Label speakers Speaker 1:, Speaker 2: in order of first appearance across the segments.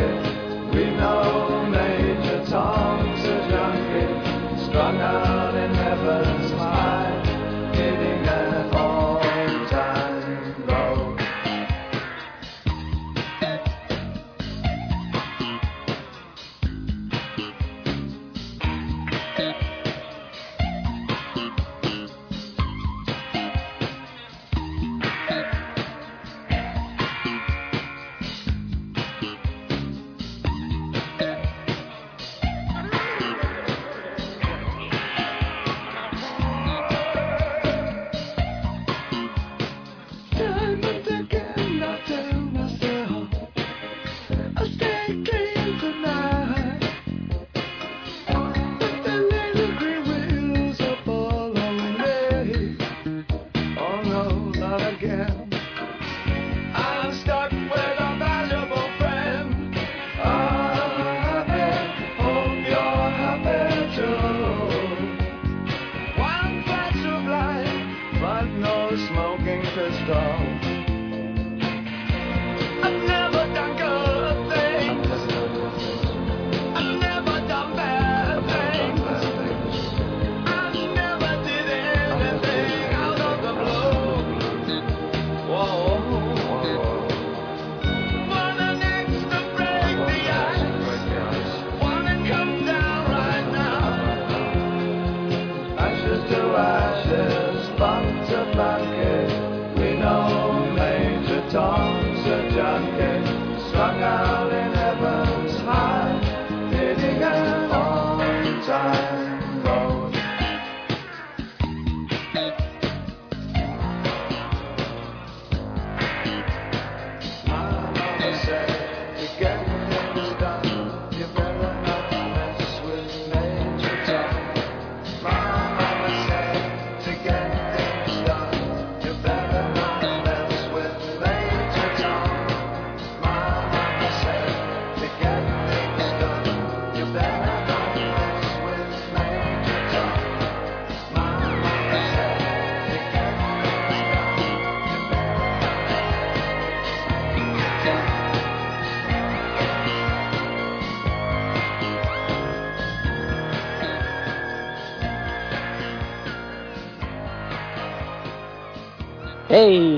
Speaker 1: We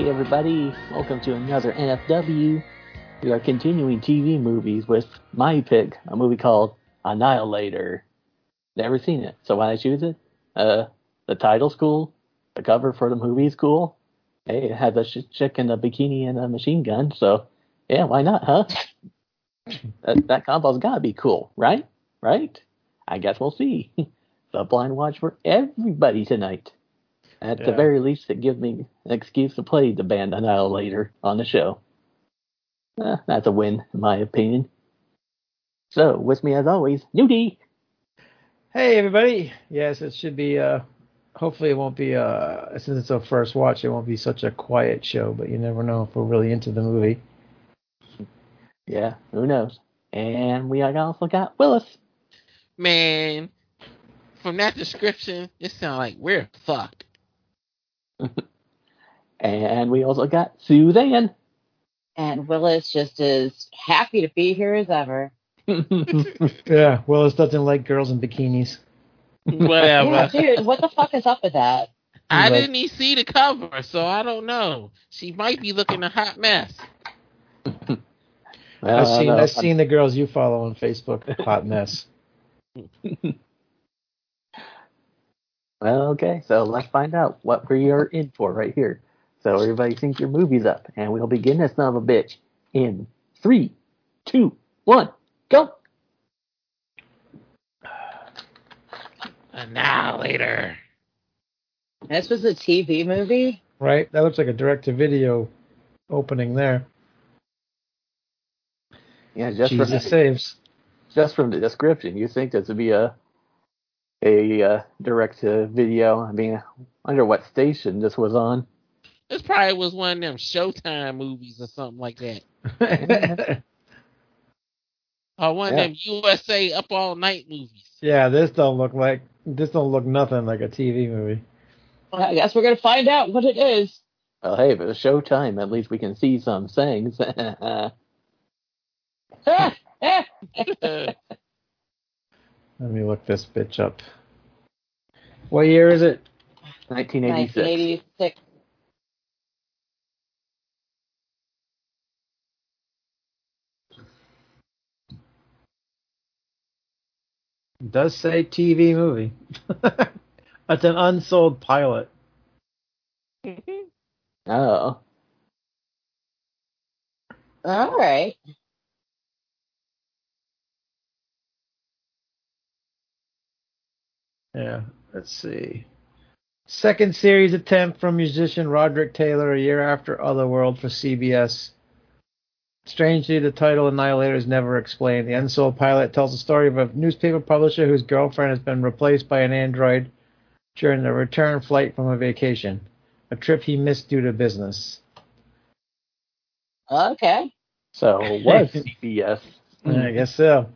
Speaker 2: Hey, everybody. Welcome to another NFW. We are continuing TV movies with my pick, a movie called Annihilator. Never seen it, so why I choose it? Uh, the title's cool. The cover for the movie is cool. Hey, it has a sh- chick in a bikini and a machine gun, so yeah, why not, huh? that, that combo's gotta be cool, right? Right? I guess we'll see. the blind watch for everybody tonight. At the very least, it gives me an excuse to play the band Annihilator on the show. Eh, that's a win, in my opinion. So, with me as always, Nudie.
Speaker 3: Hey everybody. Yes, it should be uh hopefully it won't be uh since it's our first watch it won't be such a quiet show, but you never know if we're really into the movie.
Speaker 2: Yeah, who knows? And we also got Willis.
Speaker 4: Man, from that description, it sounds like we're fucked.
Speaker 2: And we also got Suzanne.
Speaker 5: And Willis just is happy to be here as ever.
Speaker 3: Yeah, Willis doesn't like girls in bikinis.
Speaker 4: Whatever.
Speaker 5: Yeah, dude, what the fuck is up with that?
Speaker 4: I
Speaker 3: Like-
Speaker 4: didn't even see the cover, so I don't know. She might be looking a hot mess.
Speaker 2: Well,
Speaker 3: I've seen. I've seen the girls you follow on Facebook. Hot mess.
Speaker 2: Well, okay, so let's find out what we are in for right here. So everybody sync your movies up, and we'll begin this son of a bitch in three, two, one, Go.
Speaker 4: Annihilator.
Speaker 5: This was a TV movie.
Speaker 3: Right? That looks like a direct-to-video opening there.
Speaker 2: Yeah, just from
Speaker 3: Jesus saves.
Speaker 2: just from the description, you think this would be a a uh, direct to video. I mean, I wonder what station this was on.
Speaker 4: This probably was one of them Showtime movies or something like that. Or one
Speaker 2: Yeah.
Speaker 4: of them USA Up All Night movies.
Speaker 3: yeah, this don't look like this don't look nothing like a TV movie.
Speaker 5: Well, I guess we're gonna find out what it is.
Speaker 2: Well, hey, if it was Showtime, at least we can see some things.
Speaker 3: Let me look this bitch up. What year is it?
Speaker 2: 1986.
Speaker 5: 1986.
Speaker 3: It does say TV movie. it's an unsold pilot.
Speaker 2: Oh,
Speaker 5: All right.
Speaker 3: Yeah, let's see. Second series attempt from musician Roderick Taylor a year after Otherworld for CBS. Strangely, the title Annihilator is never explained. The unsold pilot tells the story of a newspaper publisher whose girlfriend has been replaced by an android during a return flight from a vacation, a trip he missed due to business.
Speaker 5: Okay.
Speaker 2: so it was CBS.
Speaker 3: I guess so.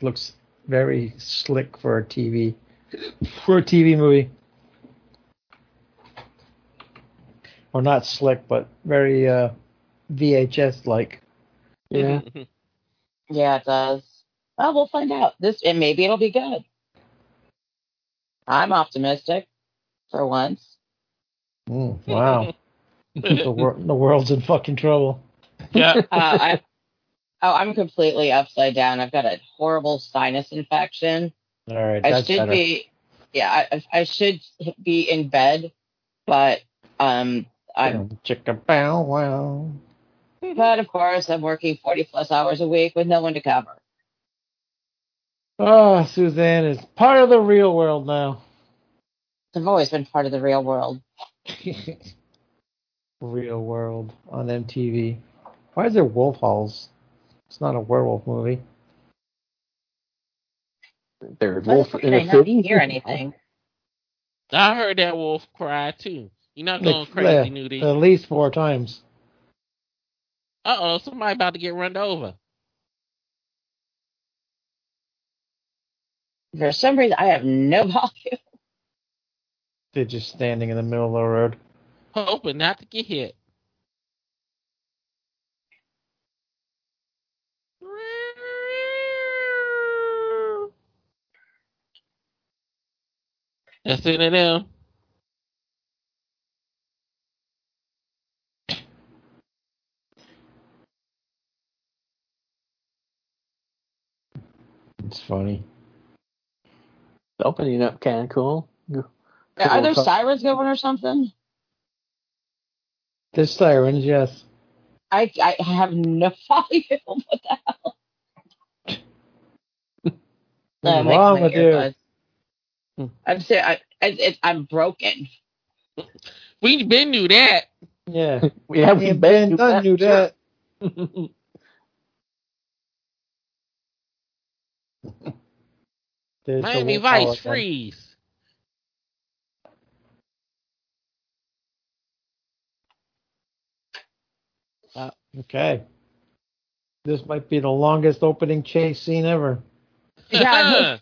Speaker 3: Looks very slick for a TV for a TV movie. Or not slick, but very uh, VHS like.
Speaker 2: Yeah.
Speaker 5: Yeah, it does. Well, we'll find out. This and maybe it'll be good. I'm optimistic for once.
Speaker 3: Mm, wow, the, wor- the world's in fucking trouble.
Speaker 4: yeah.
Speaker 5: Uh, I, oh, I'm completely upside down. I've got a horrible sinus infection.
Speaker 3: All right,
Speaker 5: I should
Speaker 3: better.
Speaker 5: be, yeah, I, I should be in bed, but um, I'm,
Speaker 3: Chicka bow wow.
Speaker 5: but of course I'm working 40 plus hours a week with no one to cover.
Speaker 3: Oh, Suzanne is part of the real world now.
Speaker 5: I've always been part of the real world.
Speaker 3: Real World on MTV. Why is there wolf howls? It's not a werewolf movie.
Speaker 2: There's
Speaker 5: Why
Speaker 2: wolf in
Speaker 5: did I
Speaker 2: a
Speaker 5: not
Speaker 2: city.
Speaker 5: hear anything?
Speaker 4: I heard that wolf cry too. You're not going
Speaker 3: Like,
Speaker 4: crazy,
Speaker 3: yeah,
Speaker 4: Nudie.
Speaker 3: At least four times.
Speaker 4: Uh oh, somebody about to get run over.
Speaker 5: For some reason, I have no volume.
Speaker 3: They're just standing in the middle of the road.
Speaker 4: Hoping not to get hit. That's it now.
Speaker 3: It's funny.
Speaker 2: Opening up kind of cool.
Speaker 5: Are there
Speaker 2: Cool.
Speaker 5: sirens going or something?
Speaker 3: There's sirens, yes.
Speaker 5: I I have no idea What the hell?
Speaker 3: What's wrong with you?
Speaker 5: Earbuds. I'm ser- I, I, it, I'm broken.
Speaker 4: We been knew that.
Speaker 3: Yeah.
Speaker 2: Yeah, we
Speaker 3: and
Speaker 2: Ben
Speaker 3: Ben Dunn knew that. There's the
Speaker 4: Miami Vice
Speaker 3: again.
Speaker 4: freeze.
Speaker 3: Okay. This might be the longest opening chase scene ever.
Speaker 5: Yeah,
Speaker 3: Uh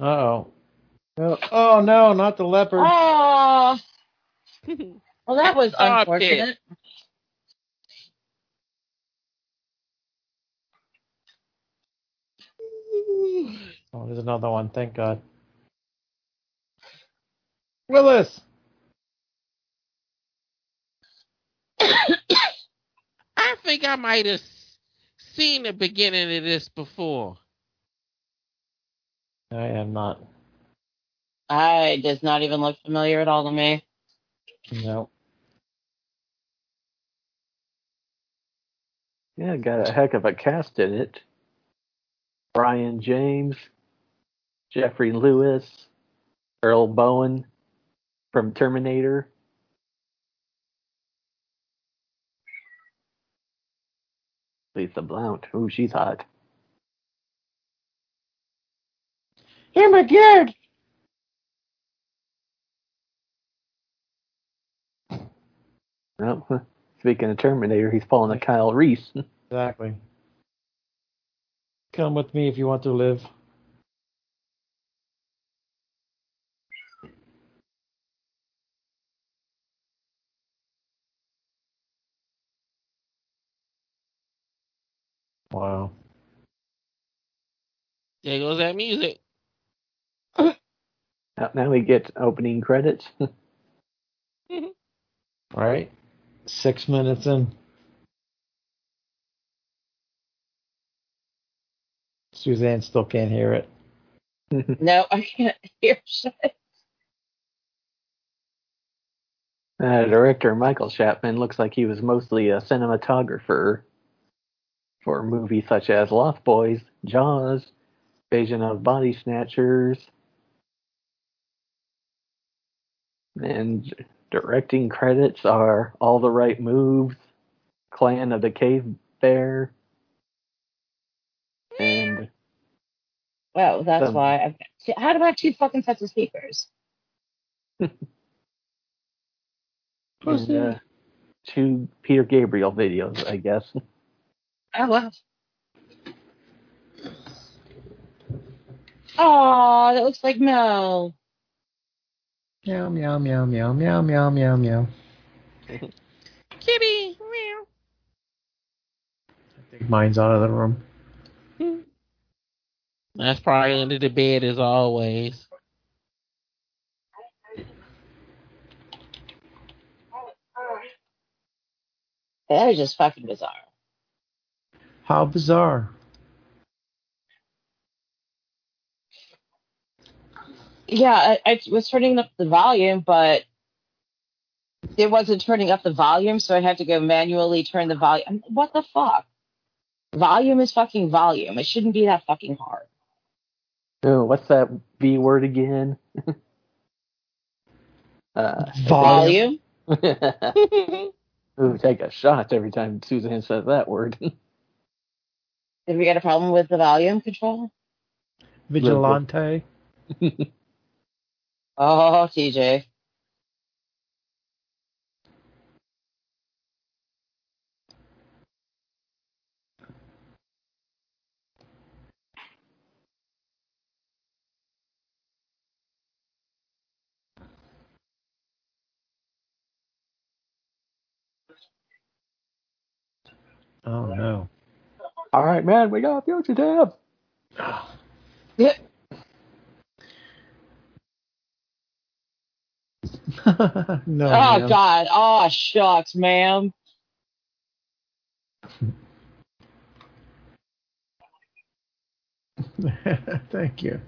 Speaker 3: oh. Oh, oh no, not the leopard.
Speaker 5: Oh, well, that was
Speaker 4: Stop it.
Speaker 5: unfortunate.
Speaker 3: Oh, there's another one. Thank God. Willis.
Speaker 4: I think I might have seen the beginning of this before.
Speaker 3: I am not.
Speaker 5: I does not even look familiar at all to me.
Speaker 3: No.
Speaker 2: Yeah, got a heck of a cast in it. Brion James, Geoffrey Lewis, Earl Boen from Terminator. Lisa Blount. Ooh, she's hot.
Speaker 3: Hey, my kid!
Speaker 2: Oh, speaking of Terminator, he's pulling a Kyle Reese.
Speaker 3: Exactly. Come with me if you want to live. Wow.
Speaker 4: There goes that music.
Speaker 2: Now- we get opening credits.
Speaker 3: Right? Six minutes in. Suzanne still can't hear it.
Speaker 5: No, I can't hear shit.
Speaker 2: Uh, director Michael Chapman looks like he was mostly a cinematographer for movies such as Lost Boys, Jaws, Invasion of Body Snatchers, and directing credits are All the Right Moves, Clan of the Cave Bear, and
Speaker 5: Well, that's
Speaker 2: Some-
Speaker 5: why. I've, See, how do I have two fucking sets of speakers?
Speaker 2: And, uh, two Peter Gabriel videos, I guess.
Speaker 5: Oh well. Oh, that looks like Mel.
Speaker 3: Meow, meow, meow, meow, meow, meow, meow, meow.
Speaker 4: Kitty. Meow.
Speaker 3: I think mine's out of the room.
Speaker 4: That's probably under the bed as always.
Speaker 5: That is just fucking bizarre.
Speaker 3: How bizarre.
Speaker 5: Yeah, I, I was turning up the volume, but it wasn't turning up the volume, so I had to go manually turn the volume. What the fuck? Volume is fucking volume. It shouldn't be that fucking hard.
Speaker 2: Oh, what's that V word again? uh,
Speaker 3: Volume.
Speaker 2: Ooh, take a shot every time Suzanne says that word.
Speaker 5: Did we get a problem with the volume control?
Speaker 3: Vigilante.
Speaker 5: Oh, TJ.
Speaker 3: Oh no.
Speaker 2: All right, man, we got a fugitive.
Speaker 5: Yeah.
Speaker 3: no.
Speaker 5: oh
Speaker 3: ma'am.
Speaker 5: God. Oh shucks, ma'am.
Speaker 3: Thank you.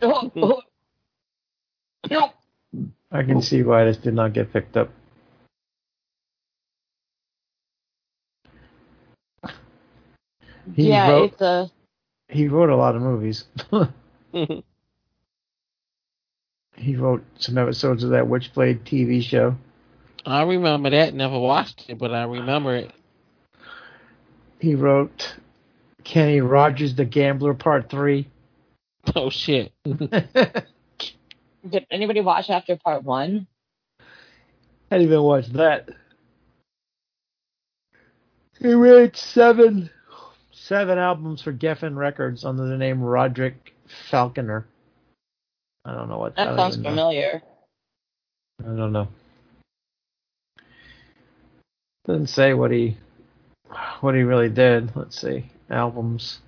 Speaker 5: No.
Speaker 3: I can see why this did not get picked up. He
Speaker 5: yeah,
Speaker 3: wrote
Speaker 5: it's a.
Speaker 3: he wrote a lot of movies. Mm-hmm. he wrote some episodes of that Witchblade TV show.
Speaker 4: I remember that. Never watched it, but I remember it.
Speaker 3: He wrote Kenny Rogers the Gambler Part Three.
Speaker 4: Oh shit.
Speaker 5: Did anybody watch after part one?
Speaker 3: I didn't even watch that. He wrote seven seven albums for Geffen Records under the name Roderick Falconer. I don't know what
Speaker 5: That
Speaker 3: don't
Speaker 5: sounds
Speaker 3: even know.
Speaker 5: familiar.
Speaker 3: I don't know. Doesn't say what he what he really did. Let's see. Albums.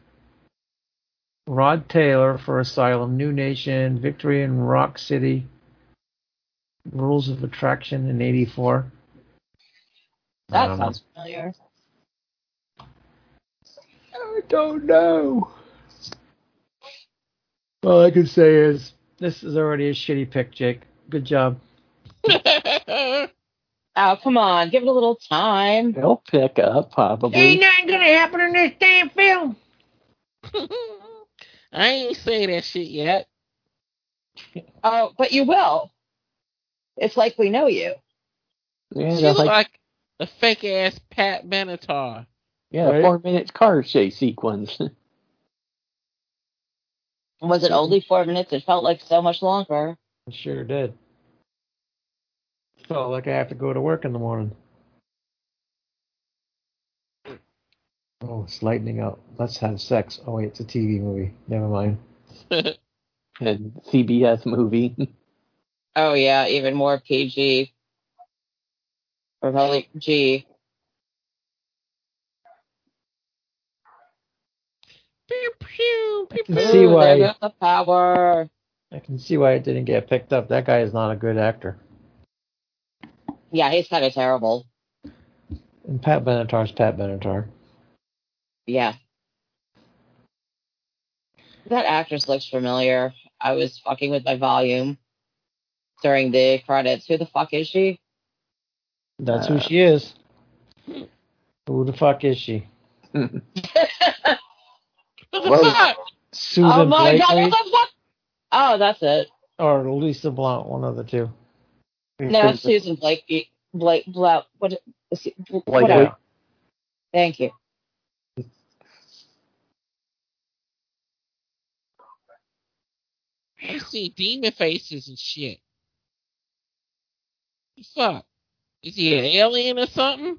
Speaker 3: Rod Taylor for Asylum, New Nation, Victory in Rock City, Rules of Attraction in '84.
Speaker 5: That
Speaker 3: know.
Speaker 5: sounds familiar.
Speaker 3: I don't know. All I can say is This is already a shitty pick, Jake. Good job.
Speaker 5: Oh, come on. Give it a little time.
Speaker 2: They'll pick up probably.
Speaker 3: Ain't nothing gonna happen in this damn film.
Speaker 4: I ain't say that shit yet.
Speaker 5: Oh, but you will. It's like we know you.
Speaker 2: Yeah,
Speaker 4: She
Speaker 2: that's
Speaker 4: look
Speaker 2: like,
Speaker 4: like a fake ass Pat Benatar.
Speaker 2: Yeah,
Speaker 3: Right.
Speaker 2: four minute car chase sequence.
Speaker 5: Was it only four minutes? It felt like so much longer.
Speaker 3: I sure did. Felt like I have to go to work in the morning. Oh, it's lightning out. Let's have sex. Oh wait, it's a TV movie. Never mind.
Speaker 2: and CBS movie.
Speaker 5: Oh, yeah. Even more PG. Or probably G.
Speaker 4: Pew, pew, pew,
Speaker 3: can
Speaker 4: pew.
Speaker 3: see
Speaker 5: Ooh,
Speaker 3: why-
Speaker 5: There the power.
Speaker 3: I can see why it didn't get picked up. That guy is not a good actor.
Speaker 5: Yeah, he's kind of terrible.
Speaker 3: And Pat Benatar's Pat Benatar.
Speaker 5: Yeah. That actress looks familiar. I was fucking with my volume during the credits. Who the fuck is she?
Speaker 3: That's
Speaker 2: Uh,
Speaker 3: who she is. Who the fuck is she?
Speaker 4: What the fuck?
Speaker 3: Susan
Speaker 5: oh my god,
Speaker 3: Blakely
Speaker 5: what the fuck? Oh, that's it.
Speaker 3: or Lisa Blount, one of the two.
Speaker 5: No, it's Susan Blake. Blake, Blake, what, is it-
Speaker 2: Blakely.
Speaker 5: whatever. Thank you.
Speaker 4: I see demon faces and shit. The fuck? Is he an alien or something?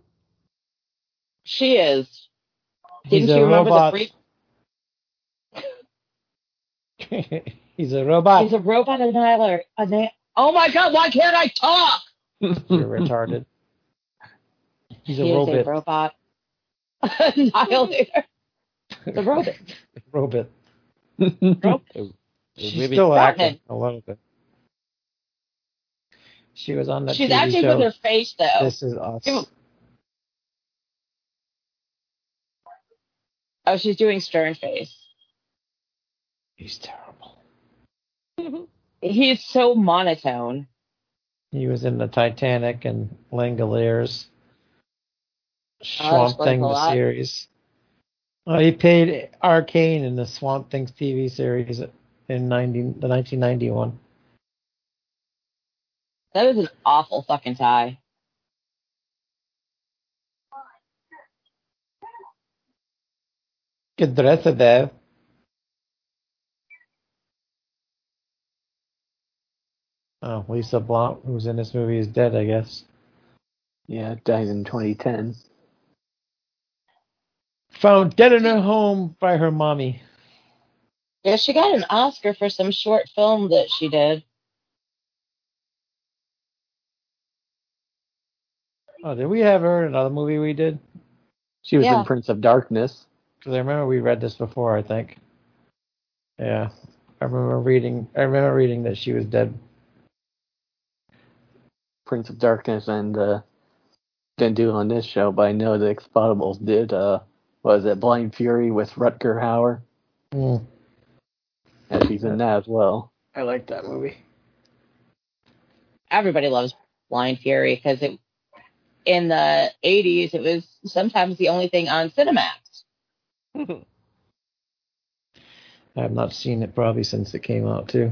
Speaker 5: She is.
Speaker 3: He's
Speaker 5: Didn't
Speaker 3: a
Speaker 5: you remember
Speaker 3: robot.
Speaker 5: the brief?
Speaker 3: He's a robot.
Speaker 5: He's a robot annihilator. Anni- oh my god, why can't I talk?
Speaker 3: You're retarded. He's a
Speaker 5: he
Speaker 3: robot.
Speaker 5: is a robot annihilator. The robot.
Speaker 3: robot.
Speaker 5: Robot.
Speaker 3: She's still acting a little bit. She was on that
Speaker 5: She's
Speaker 3: TV
Speaker 5: acting
Speaker 3: show.
Speaker 5: with her face though.
Speaker 3: This is
Speaker 5: him- Oh, she's doing stern face.
Speaker 3: He's terrible.
Speaker 5: He's so monotone.
Speaker 3: He was in the Titanic and Langoliers.
Speaker 5: Oh,
Speaker 3: Swamp
Speaker 5: explains
Speaker 3: Thing, the
Speaker 5: lot.
Speaker 3: series. Well, he played Arcane in the Swamp Things TV series in 90, the 1991.
Speaker 5: That was an awful fucking tie.
Speaker 3: Good dress there. Oh, Lisa Blount, who's in this movie, is dead, I guess.
Speaker 2: yeah, died in 2010.
Speaker 3: Found dead in her home by her mommy.
Speaker 5: Yeah, she got an Oscar for some short film that she did.
Speaker 3: Oh, did we have her in another movie we did?
Speaker 2: She was
Speaker 5: Yeah.
Speaker 2: in Prince of Darkness.
Speaker 3: Because I remember we read this before, I think. Yeah. I remember reading I remember reading that she was dead.
Speaker 2: Prince of Darkness and uh didn't do it on this show, but I know the Expotables did uh was it, Blind Fury with Rutger Hauer?
Speaker 3: Mm.
Speaker 2: And she's in that as well.
Speaker 3: I like that movie.
Speaker 5: Everybody loves Blind Fury because it in the 80s it was sometimes the only thing on Cinemax.
Speaker 3: I have not seen it probably since it came out too.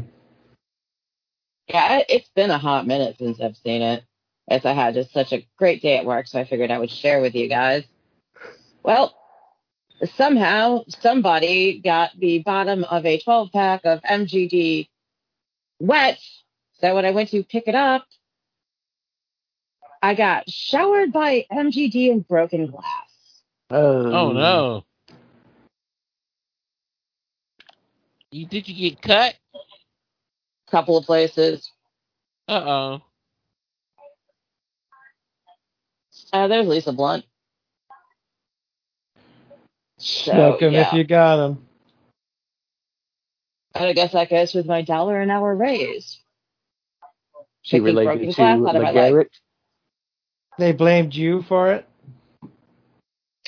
Speaker 5: Yeah, it- it's been a hot minute since I've seen it. As I had just such a great day at work, so I figured I would share with you guys. Well, somehow somebody got the bottom of a 12 pack of MGD wet. So when I went to pick it up, I got showered by MGD and broken glass.
Speaker 2: Oh,
Speaker 4: Oh no. You did you get cut?
Speaker 5: Couple of places.
Speaker 4: Uh oh.
Speaker 5: Uh, there's Lisa Blount. So,
Speaker 3: Snuck 'em if
Speaker 5: yeah.
Speaker 3: you got him.
Speaker 5: And I guess that goes with my dollar an hour raise.
Speaker 2: She
Speaker 5: Taking broken
Speaker 2: related to
Speaker 5: glass out of my life.
Speaker 2: LeGarrette.
Speaker 3: They blamed you for it.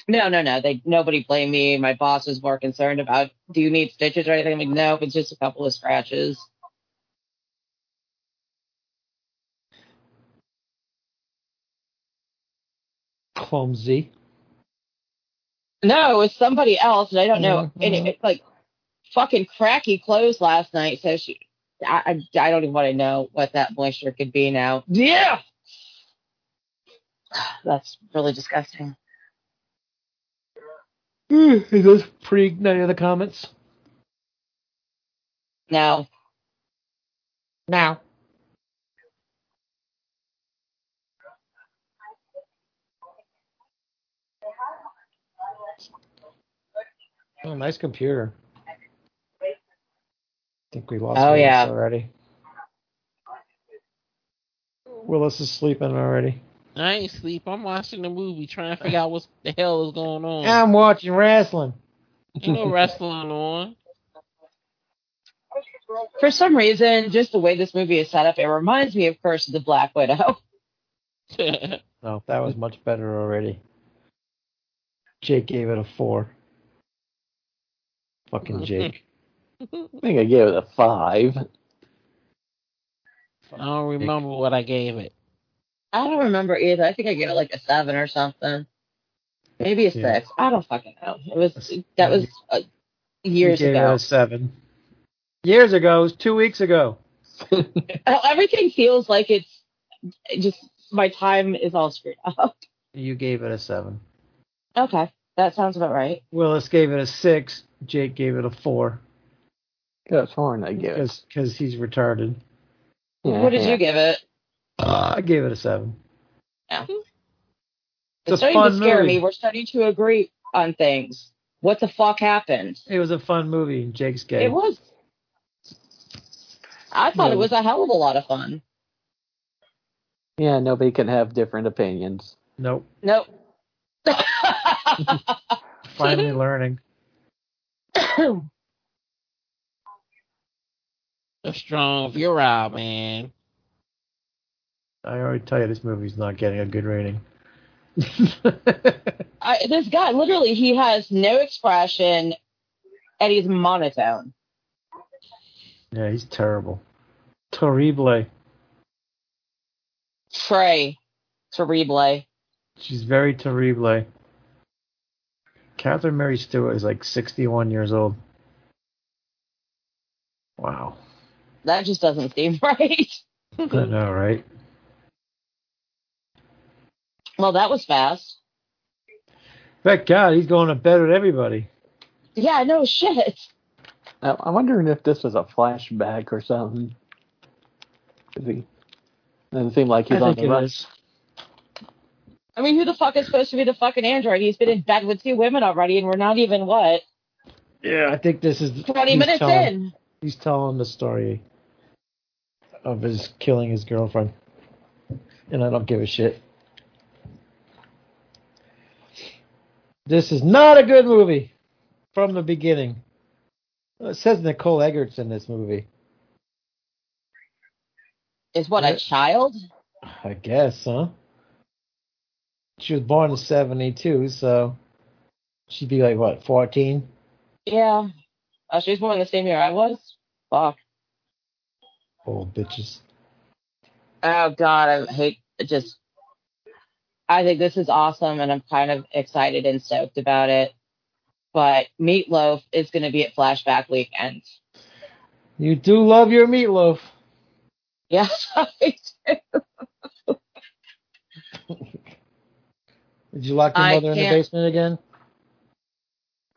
Speaker 5: No, no, no. They nobody blamed me. My boss was more concerned about do you need stitches or anything. I'm like, no, it's just a couple of scratches.
Speaker 3: Clumsy.
Speaker 5: No, it was somebody else, and I don't know.
Speaker 3: Mhm.
Speaker 5: And it, it's like fucking cracky clothes last night. So she, I, I, I don't even want to know what that moisture could be now. Yeah, that's really disgusting.
Speaker 3: Is this pre any of the comments?
Speaker 5: No,
Speaker 3: Now. Oh, nice computer. I think we lost
Speaker 5: Oh,
Speaker 3: Willis
Speaker 5: yeah.
Speaker 3: already. Willis is sleeping already.
Speaker 4: I ain't sleep. I'm watching the movie, trying to figure out what the hell is going on.
Speaker 3: I'm watching wrestling.
Speaker 4: Ain't no wrestling on.
Speaker 5: for some reason, just the way this movie is set up, it reminds me of Curse of the Black Widow.
Speaker 3: No, that was much better already. Jake gave it a four. Fucking Jake.
Speaker 2: I think I gave it a five.
Speaker 4: I don't remember what I gave it.
Speaker 5: I don't remember either. I think I gave it like a seven or something. Maybe a
Speaker 3: Yeah.
Speaker 5: six. I don't fucking know. It was that was uh, years
Speaker 3: You gave
Speaker 5: ago.
Speaker 3: it a seven. Years ago, it was two weeks ago.
Speaker 5: Uh, Everything feels like it's just my time is all screwed up.
Speaker 3: You gave it a seven.
Speaker 5: Okay, that sounds about right.
Speaker 3: Willis gave it a six. Jake gave it a four
Speaker 2: That's horn I give it.
Speaker 3: because he's retarded.
Speaker 2: Yeah,
Speaker 5: what did
Speaker 2: yeah.
Speaker 5: you give it?
Speaker 3: Uh, I gave it a seven.
Speaker 5: It's mm-hmm.
Speaker 3: It's a
Speaker 5: starting
Speaker 3: fun
Speaker 5: to scare
Speaker 3: movie.
Speaker 5: me. We're starting to agree on things. What the fuck happened?
Speaker 3: It was a fun movie. Jake's gay.
Speaker 5: It was. I thought
Speaker 2: Yeah.
Speaker 5: it was a hell of a lot of fun.
Speaker 2: Yeah, nobody can have different opinions.
Speaker 3: Nope.
Speaker 5: Nope.
Speaker 3: Finally learning.
Speaker 4: A strong virile, man.
Speaker 3: I already tell you this movie's not getting a good rating.
Speaker 5: I, this guy, literally, he has no expression, and he's monotone.
Speaker 3: yeah, he's terrible. Terrible.
Speaker 5: Trey, terrible.
Speaker 3: She's very terrible. Catherine Mary Stewart is like 61 years old. Wow.
Speaker 5: That just doesn't seem right.
Speaker 3: I know, right?
Speaker 5: well, that was fast.
Speaker 3: Thank God he's going to bed with everybody.
Speaker 5: Yeah, no shit.
Speaker 2: Now, I'm wondering if this was a flashback or something. 'Cause he doesn't seem like he's
Speaker 3: I
Speaker 2: on
Speaker 3: think
Speaker 2: the
Speaker 3: it
Speaker 2: run.
Speaker 3: is.
Speaker 5: I mean, who the fuck is supposed to be the fucking android? He's been in bed with two women already, and we're not even what
Speaker 3: Yeah, I think this is
Speaker 5: twenty minutes
Speaker 3: telling,
Speaker 5: in.
Speaker 3: He's telling the story of his killing his girlfriend, and I don't give a shit. This is not a good movie from the beginning. It says Nicole Eggert's in this movie.
Speaker 5: Is what
Speaker 3: Yeah.
Speaker 5: a child?
Speaker 3: I guess, huh? She was born in '72, so she'd be like what, 14?
Speaker 5: Yeah. Oh, she was born the same year I was. Fuck.
Speaker 3: Old bitches.
Speaker 5: Oh God, I hate just. I think this is awesome, and I'm kind of excited and stoked about it. But Meatloaf is going to be at Flashback Weekend.
Speaker 3: You do love your meatloaf.
Speaker 5: Yes, I do.
Speaker 3: Did you lock your
Speaker 5: I
Speaker 3: mother in the basement again?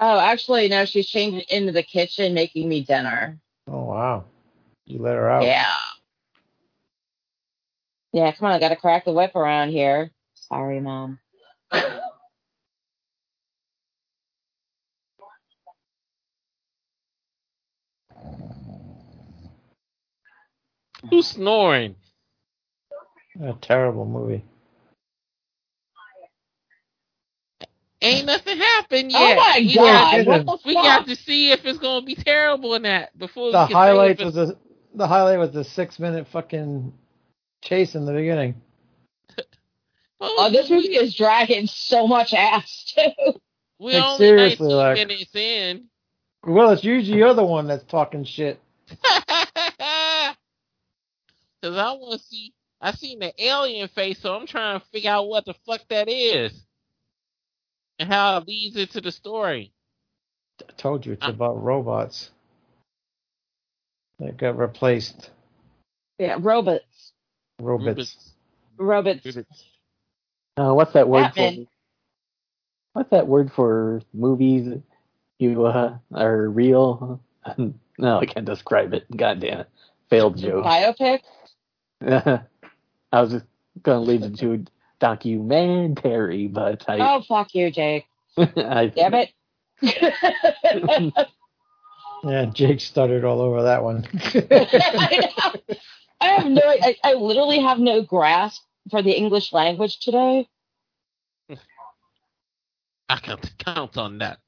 Speaker 5: Oh, actually, no, she's changed into the kitchen making me dinner.
Speaker 3: Oh wow. You let her out.
Speaker 5: Yeah. Yeah, come on, I got to crack the whip around here. Sorry, mom.
Speaker 4: Who's snoring?
Speaker 3: A terrible movie.
Speaker 4: Ain't nothing happened yet.
Speaker 5: Oh
Speaker 4: yet.
Speaker 5: my
Speaker 4: we
Speaker 5: God!
Speaker 3: got-
Speaker 5: What
Speaker 4: we
Speaker 5: fuck?
Speaker 4: got to see if it's gonna be terrible or not before
Speaker 3: The
Speaker 4: we
Speaker 3: highlight was
Speaker 4: it's,
Speaker 3: the the highlight was the six minute fucking chase in the beginning.
Speaker 5: Oh, oh, this movie is dragging so much ass too.
Speaker 4: We
Speaker 3: Like,
Speaker 4: only
Speaker 3: seriously,
Speaker 4: 19
Speaker 3: like-
Speaker 4: minutes in.
Speaker 3: Well, it's usually you're the one that's talking shit.
Speaker 4: Cause I want to see. I seen the alien face, so I'm trying to figure out what the fuck that is. And how it leads into the story.
Speaker 3: I told you it's
Speaker 4: Uh.
Speaker 3: about robots that got replaced.
Speaker 5: Yeah, robots.
Speaker 3: Robots.
Speaker 5: Robots.
Speaker 4: Rubits.
Speaker 2: Uh, what's that word
Speaker 5: Batman.
Speaker 2: for? What's that word for movies you uh, are real? no, I can't describe it. God damn it. Failed joke.
Speaker 5: Biopic.
Speaker 2: I was just gonna lead it to documentary, but I,
Speaker 5: Oh fuck you, Jake.
Speaker 2: I
Speaker 5: Damn it.
Speaker 3: Yeah, Jake stuttered all over that one.
Speaker 5: I. I have no. I, I literally have no grasp for the English language today.
Speaker 4: I can count on that.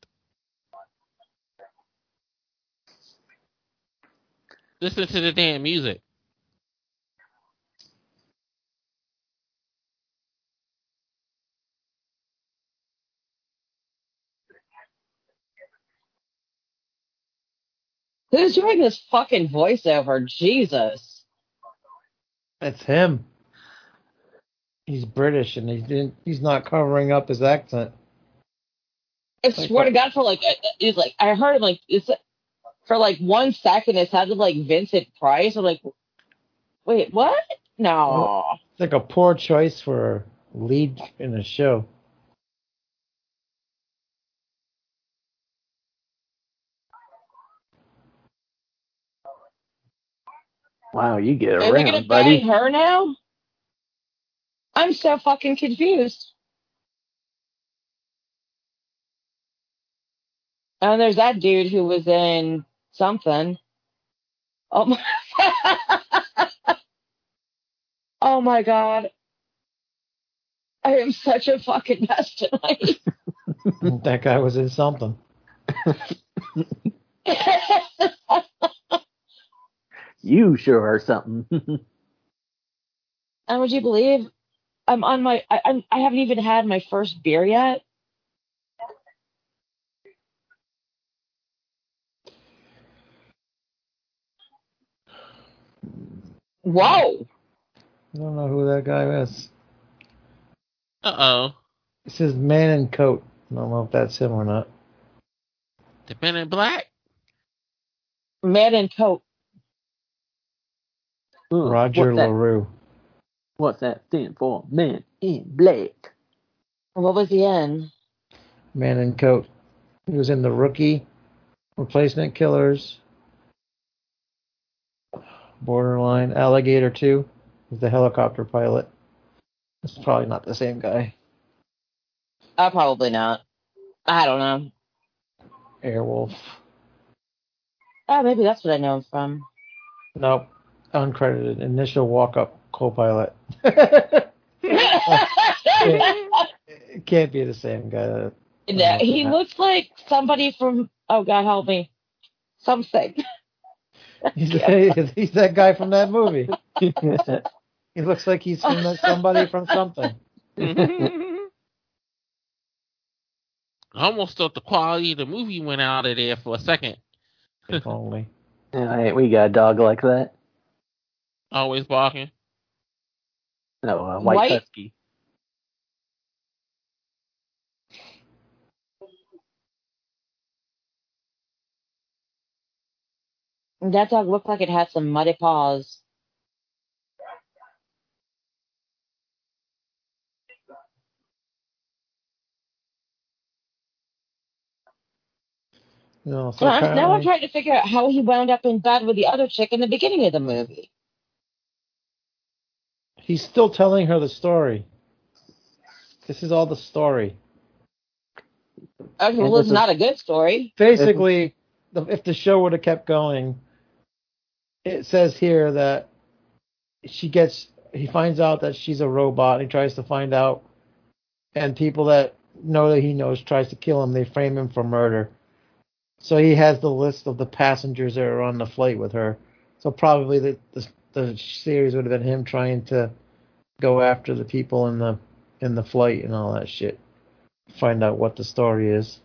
Speaker 4: Listen to the damn music.
Speaker 5: Who's doing this fucking voiceover? Jesus.
Speaker 3: It's him. He's British and he didn't. He's not covering up his accent.
Speaker 5: I
Speaker 3: Like
Speaker 5: swear to? God, for like, it's like I heard him like it's for like one second. It sounded like Vincent Price. I'm like, wait, what? No.
Speaker 3: It's like a poor choice for a lead in a show.
Speaker 2: Wow, you get
Speaker 5: Are we gonna
Speaker 2: around, buddy.
Speaker 5: bang her now? I'm so fucking confused. And there's that dude who was in something. Oh my, oh my god. I am such a fucking mess tonight.
Speaker 3: that guy was in something.
Speaker 2: You sure are something.
Speaker 5: and would you believe I'm on my I, I'm I haven't even had my first beer yet. Whoa!
Speaker 3: I don't know who that guy is.
Speaker 4: Uh oh.
Speaker 3: It says man in coat. I don't know if that's him or not.
Speaker 4: The Men in Black?
Speaker 5: Man in coat.
Speaker 2: Ooh,
Speaker 3: Roger
Speaker 2: what's that,
Speaker 3: LaRue.
Speaker 2: what's that stand for? Man in Black.
Speaker 5: What was he in?
Speaker 3: Man in coat. He was in the rookie, replacement killers, borderline, alligator two. He's the helicopter pilot. It's probably not the same guy.
Speaker 5: Uh, probably not. I don't know.
Speaker 3: Airwolf.
Speaker 5: Oh, maybe that's what I know him from.
Speaker 3: Nope. Uncredited. Initial walk up co pilot. it can't be the same guy.
Speaker 5: No, he looks like somebody from. Oh God, help me! Something.
Speaker 3: He's, he's that guy from that movie. He looks like he's from that, somebody from something.
Speaker 4: I almost thought the quality of the movie went out of there for a second.
Speaker 3: If only.
Speaker 2: Yeah, we got a dog like that.
Speaker 4: Always barking.
Speaker 2: No, a white,
Speaker 5: White?
Speaker 2: husky.
Speaker 5: That dog looked like it had some muddy paws.
Speaker 3: No, so
Speaker 5: So I'm, now I'm trying to figure out how he wound up in bed with the other chick in the beginning of the movie.
Speaker 3: He's still telling her the story. This is all the story.
Speaker 5: Okay, well, it's not a good story.
Speaker 3: Basically, if the show would have kept going, it says here that she gets, he finds out that she's a robot. And he tries to find out, and people that know that he knows tries to kill him. They frame him for murder. So he has the list of the passengers that are on the flight with her. So probably the the, the series would have been him trying to go after the people in the in the flight and all that shit. Find out what the story is.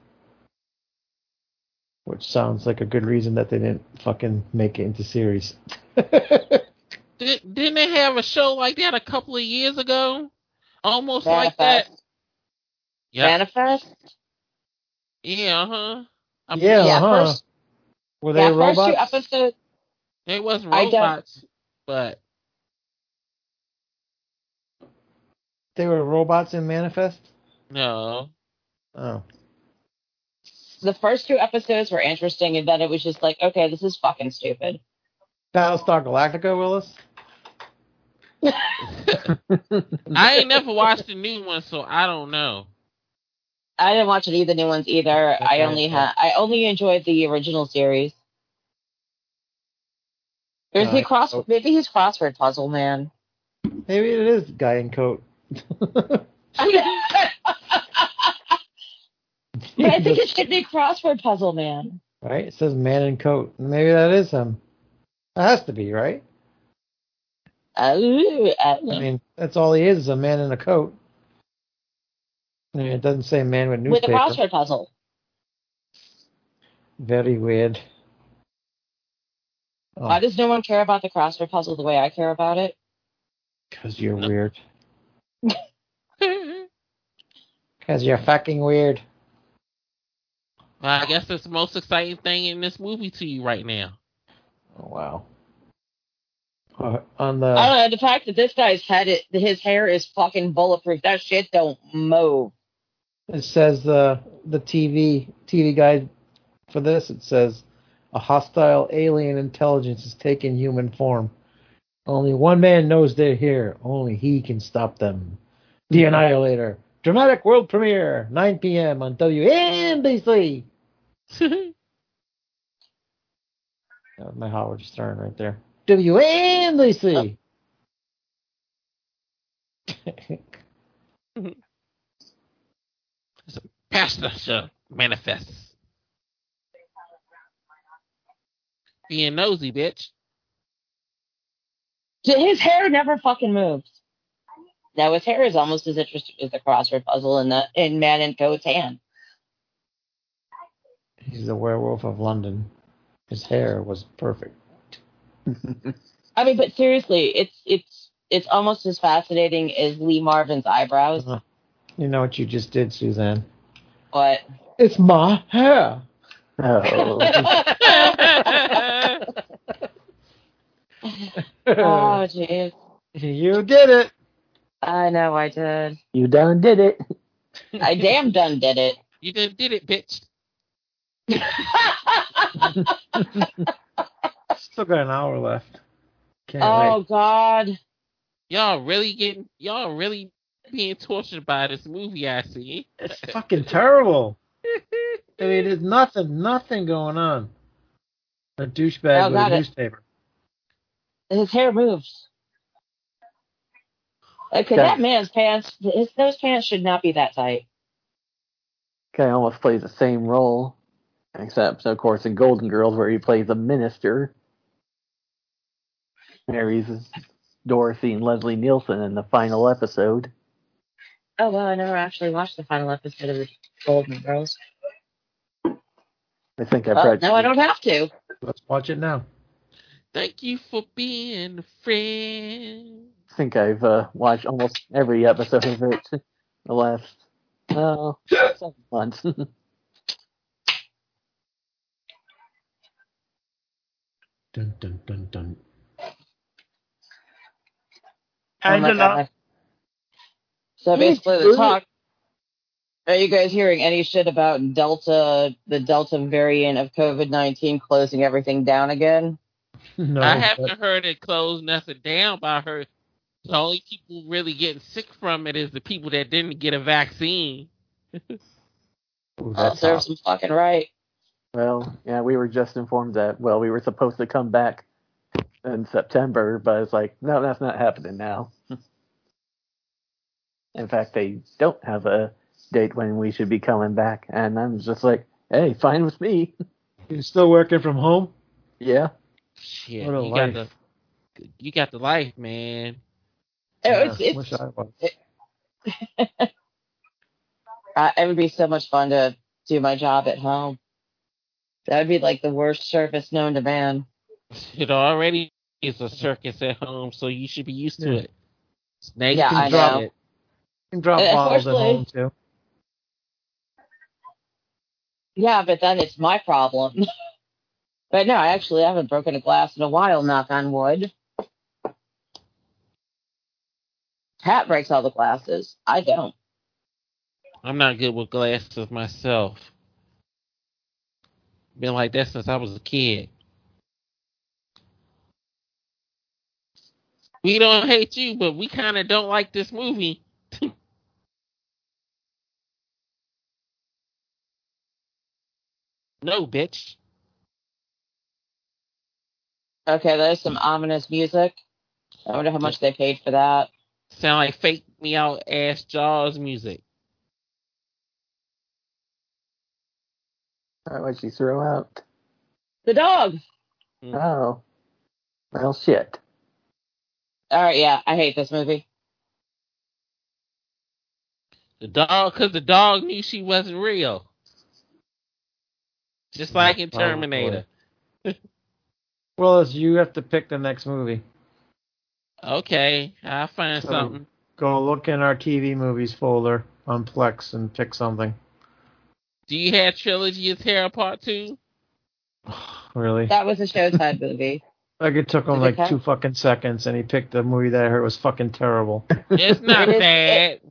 Speaker 3: Which sounds like a good reason that they didn't fucking make it into series.
Speaker 4: Did, didn't they have a show like that a couple of years ago? Almost like that.
Speaker 5: Manifest.
Speaker 4: Yeah.
Speaker 5: Manifest.
Speaker 4: Yeah, huh? I'm-
Speaker 3: Yeah,
Speaker 5: yeah,
Speaker 3: huh?
Speaker 5: first,
Speaker 3: Were they
Speaker 5: yeah, first
Speaker 3: robots?
Speaker 5: two episodes.
Speaker 4: It wasn't
Speaker 5: I
Speaker 4: robots, but
Speaker 3: They were robots in Manifest.
Speaker 4: no.
Speaker 3: Oh,
Speaker 5: The first two episodes were interesting, and then it was just like, okay, this is fucking stupid.
Speaker 3: Battlestar Galactica, Willis.
Speaker 4: I ain't never watched the new one, so I don't know.
Speaker 5: I didn't watch any of the new ones either. I only
Speaker 3: okay.
Speaker 5: had I only enjoyed the original series. He cross?
Speaker 3: so-
Speaker 5: Maybe he's crossword puzzle man.
Speaker 3: Maybe it is guy in coat.
Speaker 5: But I think it should be crossword puzzle man.
Speaker 3: right? It says man in coat. Maybe that is him. That has to be, right?
Speaker 5: Uh, uh,
Speaker 3: I mean, that's all he is, is a man in a coat. I mean, it doesn't say man with newspaper.
Speaker 5: with a crossword puzzle.
Speaker 3: Very weird. Oh,
Speaker 5: Why does no one care about the crossword puzzle the way I care about it?
Speaker 3: because you're
Speaker 4: No.
Speaker 3: weird. Because you're fucking weird.
Speaker 4: Well, I guess that's the most exciting thing in this movie to you right now.
Speaker 3: Oh, wow. Uh, on the
Speaker 5: I don't know. The fact that this guy's head, it, his hair is fucking bulletproof. That shit don't move.
Speaker 3: it says uh, the TV TV guide for this. It says a hostile alien intelligence has taken human form. Only one man knows they're here. Only he can stop them. The mm-hmm. Annihilator. Dramatic world premiere, 9 p.m. on WNBC. That was my Howard Stern right there. WNBC. Oh.
Speaker 4: Pastor show manifests. Being nosy, bitch.
Speaker 5: His hair never fucking moves. Now his hair is almost as interesting as the crossword puzzle in the in Man in Coat's hand.
Speaker 3: He's the werewolf of London. His hair was perfect.
Speaker 5: I mean, but seriously, it's it's it's almost as fascinating as Lee Marvin's eyebrows.
Speaker 3: Uh-huh. You know what you just did, Suzanne?
Speaker 5: But
Speaker 3: It's my hair.
Speaker 2: oh,
Speaker 5: oh jeez,
Speaker 3: you did it.
Speaker 5: I know I did.
Speaker 2: you done did it.
Speaker 5: I damn done did it.
Speaker 4: you done did it, bitch.
Speaker 3: Still got an hour left. Can't
Speaker 5: oh
Speaker 3: wait.
Speaker 5: God.
Speaker 4: Y'all really getting y'all really being tortured by this movie I see.
Speaker 3: It's fucking terrible. I mean, there's nothing, nothing going on. A douchebag
Speaker 5: Oh,
Speaker 3: with a newspaper.
Speaker 5: His hair moves. Okay,
Speaker 2: Okay.
Speaker 5: that man's pants, his, those pants should not be that tight.
Speaker 2: Guy almost plays the same role, except of course in Golden Girls where he plays a minister. Marries Dorothy and Leslie Nielsen in the final episode.
Speaker 5: Oh well, I never actually watched the final episode of the Golden Girls.
Speaker 2: I think I
Speaker 5: Well, oh,
Speaker 2: read.
Speaker 5: no, I don't have to.
Speaker 3: Let's watch it now.
Speaker 4: Thank you for being a friend.
Speaker 2: I think I've uh, watched almost every episode of it the last uh, seven months.
Speaker 3: Dun dun dun dun.
Speaker 5: Oh my So basically, the talk. Are you guys hearing any shit about Delta, the Delta variant of COVID nineteen closing everything down again?
Speaker 3: No,
Speaker 4: I haven't heard it close nothing down, but I heard the only people really getting sick from it is the people that didn't get a vaccine.
Speaker 3: Ooh,
Speaker 5: That
Speaker 3: that's
Speaker 5: serves
Speaker 3: hot.
Speaker 5: them fucking right.
Speaker 2: well, yeah, we were just informed that well, we were supposed to come back in September, but it's like no, that's not happening now. In fact, they don't have a date when we should be coming back, and I'm just like, hey, fine with me.
Speaker 3: You're still working from home?
Speaker 2: Yeah.
Speaker 4: Shit,
Speaker 3: What a
Speaker 4: you got the you got the life, man.
Speaker 5: Oh,
Speaker 3: Yeah,
Speaker 5: it's, it's,
Speaker 3: wish I was.
Speaker 5: uh, it would be so much fun to do my job at home. That would be like the worst service known to man.
Speaker 4: It already is a circus at home, so you should be used to it. Snakes
Speaker 5: Yeah,
Speaker 4: and
Speaker 5: I
Speaker 4: drop
Speaker 5: know.
Speaker 4: it.
Speaker 3: Can drop
Speaker 5: Uh,
Speaker 3: bottles at home too.
Speaker 5: Yeah, but then it's my problem. but no, I actually haven't broken a glass in a while, knock on wood. Pat breaks all the glasses. I don't.
Speaker 4: I'm not good with glasses myself. Been like that since I was a kid. We don't hate you, but we kind of don't like this movie. no, bitch.
Speaker 5: Okay, there's some ominous music. I wonder how much they paid for that.
Speaker 4: Sound like fake me out ass Jaws music.
Speaker 2: That what she throw out.
Speaker 5: The dog.
Speaker 4: Mm.
Speaker 2: Oh. Well, shit.
Speaker 5: All right, yeah, I hate this movie.
Speaker 4: The dog, because the dog knew she wasn't real. Just like in
Speaker 3: Oh, boy.
Speaker 4: Terminator.
Speaker 3: Willis, you have to pick the next movie.
Speaker 4: Okay, I'll find
Speaker 3: So-
Speaker 4: something.
Speaker 3: Go look in our TV movies folder on Plex and pick something.
Speaker 4: Do you have Trilogy of Terror Part 2?
Speaker 3: Really?
Speaker 5: That was a Showtime movie.
Speaker 3: Like it took him like two fucking seconds, and he picked a movie that I heard was fucking terrible.
Speaker 4: It's not
Speaker 5: It is-
Speaker 4: bad.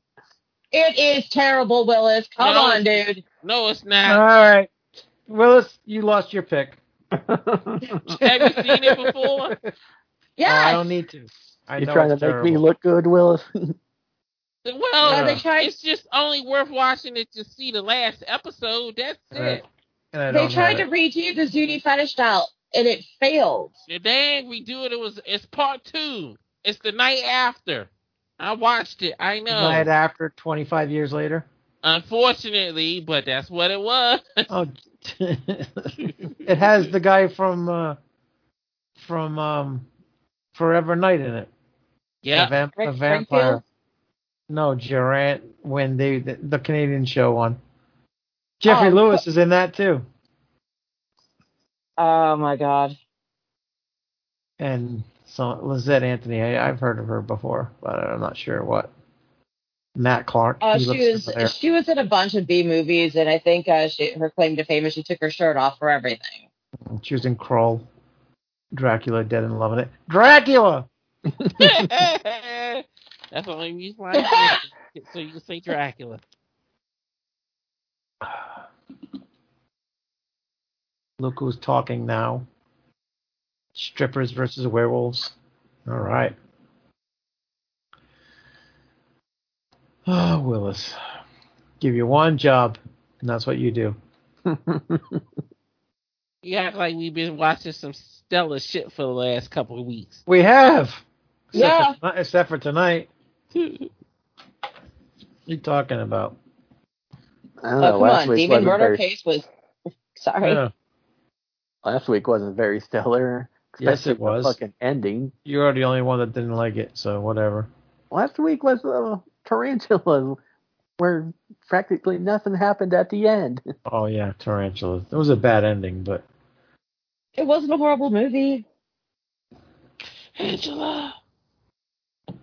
Speaker 5: It is terrible, Willis. Come
Speaker 4: No.
Speaker 5: on, dude.
Speaker 4: No, it's not.
Speaker 3: All right, Willis, you lost your pick.
Speaker 4: Have you seen it before?
Speaker 5: Yes.
Speaker 3: Oh, I don't need to. I
Speaker 2: You're trying to
Speaker 3: it's
Speaker 2: make me look good, Willis?
Speaker 4: Well,
Speaker 3: Yeah.
Speaker 5: they tried-
Speaker 4: it's just only worth watching it to see the last episode. That's
Speaker 3: Right.
Speaker 4: it.
Speaker 3: I
Speaker 5: They tried to
Speaker 3: have it.
Speaker 5: redo the Zuni fetish style, and it failed.
Speaker 4: If they ain't redo it, it was it's part two. It's the night after. I watched it. I know.
Speaker 3: Night after, 25 years later.
Speaker 4: Unfortunately, but that's what it was.
Speaker 3: Oh, it has the guy from uh, from um, Forever Knight in it.
Speaker 4: yeah.
Speaker 3: The, vamp- the
Speaker 5: Rick
Speaker 3: vampire.
Speaker 5: Springfield?
Speaker 3: No, Geraint when they the, the Canadian show one. Geoffrey
Speaker 5: Oh,
Speaker 3: Lewis is in that too,
Speaker 5: Oh my god.
Speaker 3: and so Lysette Anthony. I, I've heard of her before, but I'm not sure what. Matt Clark.
Speaker 5: Uh, she was she was in a bunch of B movies, and I think uh, she, her claim to fame is she took her shirt off for everything.
Speaker 3: She was in Krull, Dracula, Dead and Loving It. Dracula.
Speaker 4: that's the only reason why I did it, so you can say Dracula.
Speaker 3: Look who's talking now. Strippers versus werewolves. All right. Oh, Willis. Give you one job, and that's what you do.
Speaker 4: You act like we've been watching some stellar shit for the last couple of weeks.
Speaker 3: We have. Except
Speaker 5: Yeah.
Speaker 3: For, tonight- except for tonight. What you talking about?
Speaker 2: I don't
Speaker 5: Oh,
Speaker 2: know.
Speaker 5: come
Speaker 2: last
Speaker 5: on,
Speaker 2: week
Speaker 5: Demon Murder
Speaker 2: very,
Speaker 5: Case was. Sorry.
Speaker 3: Yeah,
Speaker 2: last week wasn't very stellar.
Speaker 3: Yes, it was.
Speaker 2: The fucking ending.
Speaker 3: you are the only one that didn't like it, so whatever.
Speaker 2: Last week was uh, Tarantula, where practically nothing happened at the end.
Speaker 3: Oh yeah, Tarantula. It was a bad ending, but
Speaker 5: It wasn't a horrible movie.
Speaker 4: Angela.
Speaker 3: all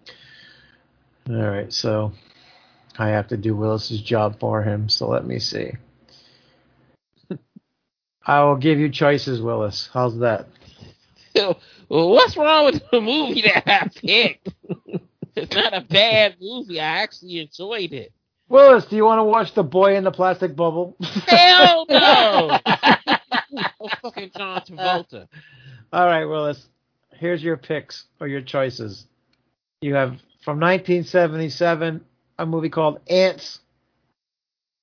Speaker 3: right. So I have to do Willis's job for him. So let me see. I will give you choices, Willis. How's that?
Speaker 4: what's wrong with the movie that I picked? It's not a bad movie. I actually enjoyed it.
Speaker 3: Willis, do you want to watch The Boy in the Plastic Bubble?
Speaker 4: Hell no! oh, fucking John Travolta.
Speaker 3: All right, Willis. Here's your picks or your choices. You have from 1977 a movie called Ants.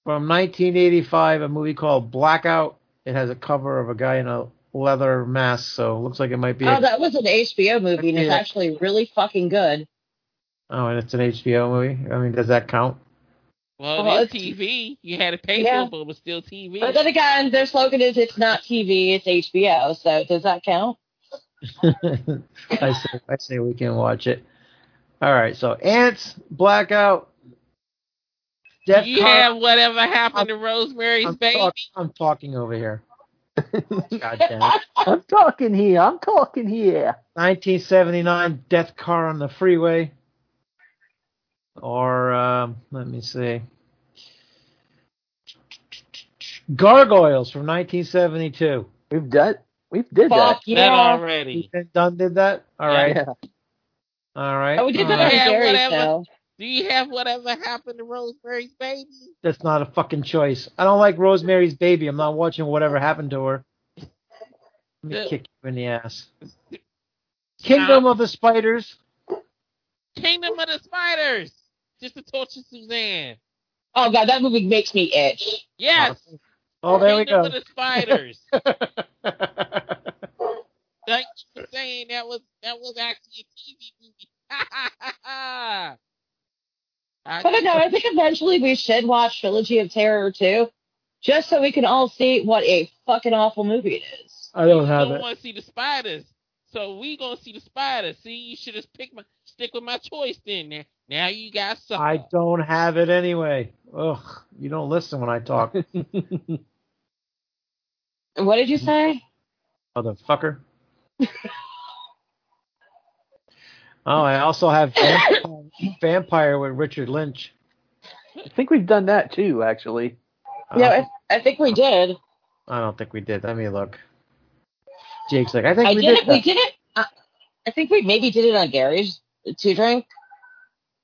Speaker 3: From 1985, a movie called Blackout. It has a cover of a guy in a leather mask, so it looks like it might be.
Speaker 5: Oh,
Speaker 3: a-
Speaker 5: that was an HBO movie, and it's actually really fucking good.
Speaker 3: Oh, and it's an HBO movie. I mean, does that count?
Speaker 4: Well,
Speaker 5: Well,
Speaker 4: it's
Speaker 5: it's-
Speaker 4: TV. You had to pay
Speaker 5: Yeah.
Speaker 4: for it, but it was still TV.
Speaker 5: But then again, their slogan is "It's not TV, it's HBO." So does that count?
Speaker 3: I say, I say we can watch it. All right, so Ants, Blackout, Death
Speaker 4: you
Speaker 3: Car-
Speaker 4: have whatever happened to Rosemary's
Speaker 3: I'm,
Speaker 4: Baby.
Speaker 3: talk- I'm talking over here. God damn it.
Speaker 2: I'm talking here. I'm talking here.
Speaker 3: 1979 Death Car on the Freeway. Or, um, let me see. Gargoyles from 1972.
Speaker 2: We've done we've did
Speaker 5: Fuck
Speaker 2: that.
Speaker 4: That
Speaker 5: yeah.
Speaker 4: already.
Speaker 3: Ethan Dunn did that. All right,
Speaker 2: Yeah.
Speaker 3: all right.
Speaker 5: Oh, we did
Speaker 3: all
Speaker 5: that
Speaker 3: right.
Speaker 5: on
Speaker 4: Yeah, whatever.
Speaker 5: show.
Speaker 4: Do you have whatever happened to Rosemary's Baby?
Speaker 3: That's not a fucking choice. I don't like Rosemary's Baby. I'm not watching whatever happened to her. Let me kick you in the ass. Kingdom of the Spiders.
Speaker 4: Kingdom of the Spiders. Just to torture Suzanne.
Speaker 5: Oh god, that movie makes me itch.
Speaker 4: Yes.
Speaker 3: Oh, oh there we go.
Speaker 4: of the Spiders. Thank you for saying that was that was actually a TV movie. I,
Speaker 5: But no, I think eventually we should watch Trilogy of Terror too, just so we can all see what a fucking awful movie it is.
Speaker 3: I don't
Speaker 4: you
Speaker 3: have
Speaker 4: don't
Speaker 3: it.
Speaker 4: want to see the spiders, so we gonna see the spiders. See, you should have picked my stick with my choice then. Now, now you got something.
Speaker 3: I don't have it anyway. Ugh, you don't listen when I talk,
Speaker 5: What did you say?
Speaker 3: motherfucker. oh, I also have Vampire, Vampire with Richard Lynch.
Speaker 2: I think we've done that too, actually.
Speaker 3: I
Speaker 5: Yeah,
Speaker 3: don't,
Speaker 5: I, I think we did.
Speaker 3: I don't think we did. Let me look. Jake's like, I think
Speaker 5: I
Speaker 3: we
Speaker 5: did
Speaker 3: did.
Speaker 5: it. We did it. Uh, I think we maybe did it on Gary's two drink.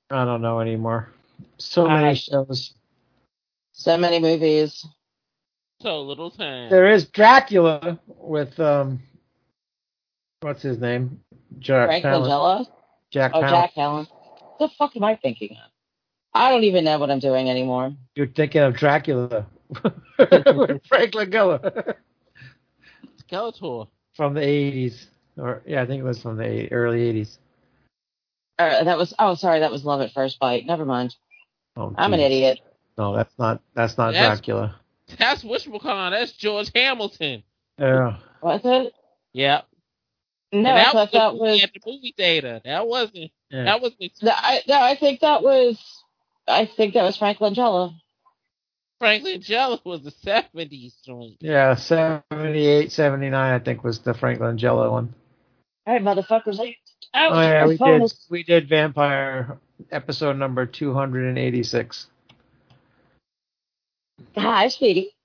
Speaker 3: I don't know anymore. So many
Speaker 5: I-
Speaker 3: shows.
Speaker 5: So many movies.
Speaker 4: so little time.
Speaker 3: There is Dracula with um, what's his name? Jack
Speaker 5: Frank
Speaker 3: Palance.
Speaker 5: Langella.
Speaker 3: Jack
Speaker 5: Oh,
Speaker 3: Palance.
Speaker 5: Jack Palance. What the fuck am I thinking of? I don't even know what I'm doing anymore.
Speaker 3: You're thinking of Dracula with Frank Langella
Speaker 4: Skeletor.
Speaker 3: from the 80s, or yeah, I think it was from the eight- early 80s.
Speaker 5: Uh, that was. Oh, sorry, that was Love at First Bite. Never mind.
Speaker 3: Oh,
Speaker 5: I'm an idiot.
Speaker 3: No, that's not. That's not
Speaker 4: That's-
Speaker 3: Dracula.
Speaker 4: That's wishmacalling. That's George Hamilton.
Speaker 3: Yeah.
Speaker 5: Was it?
Speaker 4: Yep.
Speaker 5: No,
Speaker 4: And
Speaker 5: I
Speaker 4: that
Speaker 5: thought
Speaker 4: was
Speaker 5: that was.
Speaker 4: at the movie theater. That wasn't.
Speaker 3: yeah.
Speaker 4: That was the
Speaker 5: No, I, no, I think that was. I think that was Frank Langella.
Speaker 4: Franklin Jello was the '70s joint.
Speaker 3: Yeah, 78, 79, I think was the Frank Langella one.
Speaker 5: All right, motherfuckers. I, ouch,
Speaker 3: Oh yeah, we did.
Speaker 5: is-
Speaker 3: We did Vampire episode number 286.
Speaker 5: Hi, sweetie.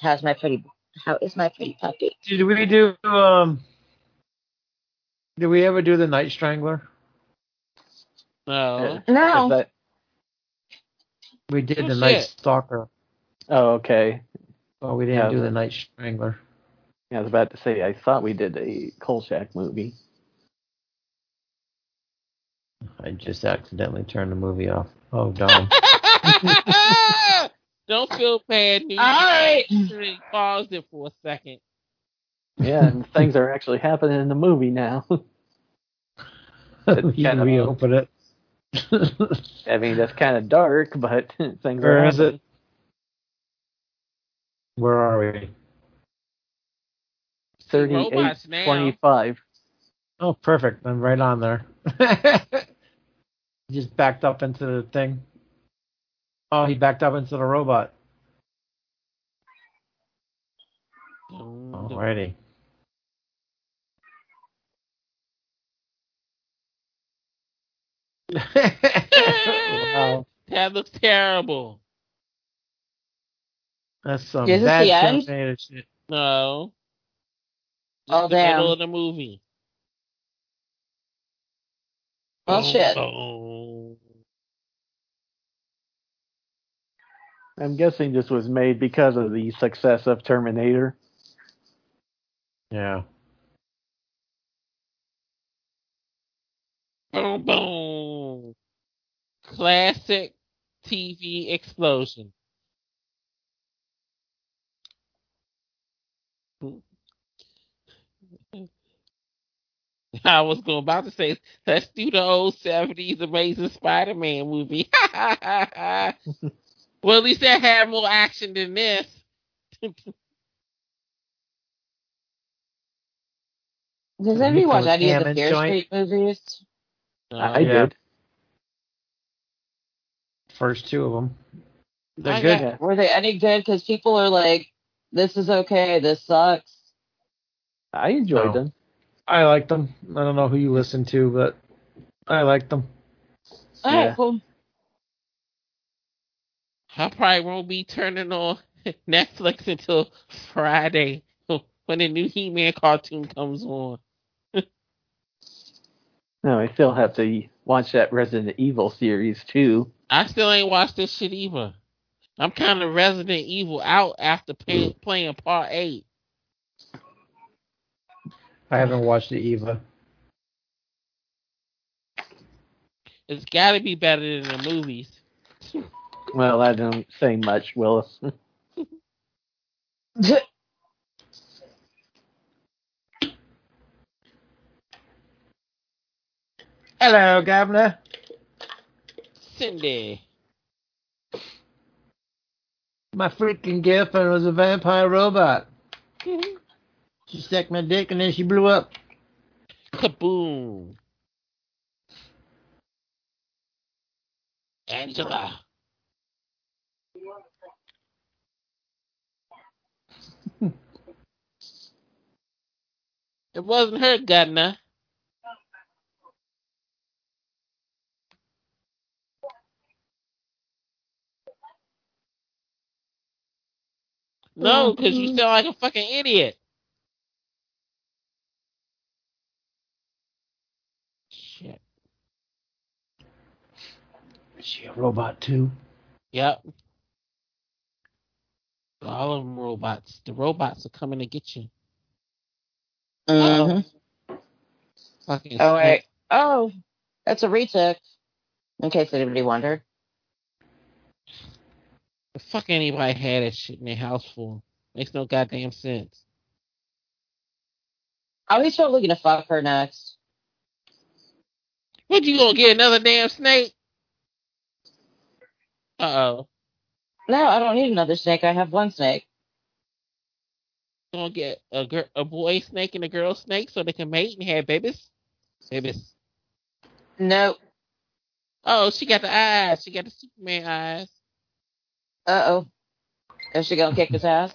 Speaker 5: How's my pretty? How is my pretty puppy?
Speaker 3: Did we do um? Did we ever do the Night Strangler?
Speaker 4: No.
Speaker 5: No.
Speaker 2: Is that-
Speaker 3: We did
Speaker 4: Oh,
Speaker 3: the Night. Stalker,
Speaker 2: oh, okay.
Speaker 3: but we didn't
Speaker 2: Yeah.
Speaker 3: do the Night Strangler.
Speaker 2: Yeah, I was about to say I thought we did a Kolchak movie.
Speaker 3: I just accidentally turned the movie off. Oh darn!
Speaker 4: Don't feel bad. New
Speaker 5: All right.
Speaker 4: York paused it for a second.
Speaker 2: Yeah, and things are actually happening in the movie now.
Speaker 3: you
Speaker 2: kind of-
Speaker 3: reopen it.
Speaker 2: I mean, that's kind of dark, but things
Speaker 3: Where
Speaker 2: are
Speaker 3: is
Speaker 2: happening.
Speaker 3: it? Where are we?
Speaker 2: 38, 25.
Speaker 3: Oh, perfect. I'm right on there. Just backed up into the thing. Oh, he backed up into the robot. Alrighty. wow.
Speaker 4: That looks terrible.
Speaker 3: That's some
Speaker 5: Is this
Speaker 3: bad? Terminator shit.
Speaker 4: No.
Speaker 5: Oh,
Speaker 4: Just the
Speaker 5: damn.
Speaker 4: middle of the movie.
Speaker 5: Well, shit.
Speaker 4: Oh.
Speaker 2: I'm guessing this was made because of the success of Terminator.
Speaker 3: Yeah.
Speaker 4: Boom, boom. Classic TV explosion. I was going about to say, let's do the old 70s Amazing Spider Man movie. well, at least that had more action than this.
Speaker 5: Does anybody watch any of the
Speaker 3: Hammond
Speaker 5: Fear. Street movies?
Speaker 2: Uh, I
Speaker 3: yeah.
Speaker 2: did.
Speaker 3: First two of them. They're
Speaker 4: I
Speaker 3: good.
Speaker 4: got-
Speaker 5: Were they any good? Because people are like, "This is okay. This sucks."
Speaker 2: I enjoyed
Speaker 3: No.
Speaker 2: them.
Speaker 3: I liked them. I don't know who you listen to, but I liked them.
Speaker 5: All right,
Speaker 2: Yeah.
Speaker 5: cool.
Speaker 4: I probably won't be turning on Netflix until Friday when the new He-Man cartoon comes on.
Speaker 2: No, I still have to watch that Resident Evil series too.
Speaker 4: I still ain't watched this shit either. I'm kind of Resident Evil out after pay, mm. playing Part Eight.
Speaker 3: I haven't watched the Eva.
Speaker 4: It's got to be better than the movies.
Speaker 2: Well, I don't say much, Willis.
Speaker 3: Hello, Governor.
Speaker 4: Cindy.
Speaker 3: My freaking girlfriend was a vampire robot. She stuck my dick and then she blew up.
Speaker 4: Kaboom. Angela. It wasn't her, Gardner. No, because you mm-hmm. sound like a fucking idiot. Shit.
Speaker 3: Is she a robot too?
Speaker 4: Yep. All of them robots. The robots are coming to get you.
Speaker 5: Mhm.
Speaker 4: Fucking
Speaker 5: Oh wait. Oh, that's a retook. In case anybody wondered.
Speaker 4: The fuck anybody had that shit in their house for? Makes no goddamn sense.
Speaker 5: Oh, he's still looking to fuck her next.
Speaker 4: What you gonna get another damn snake? Uh oh.
Speaker 5: No, I don't need another snake. I have one snake.
Speaker 4: Gonna get a gir- a boy snake and a girl snake so they can mate and have babies. Babies.
Speaker 5: Nope.
Speaker 4: Oh, she got the eyes. She got the Superman eyes.
Speaker 5: Uh oh. Is she gonna kick his ass?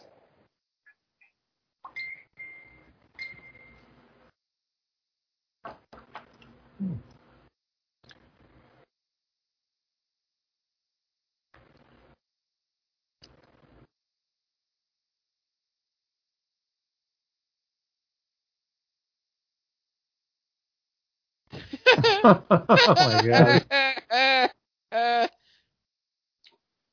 Speaker 3: oh my god.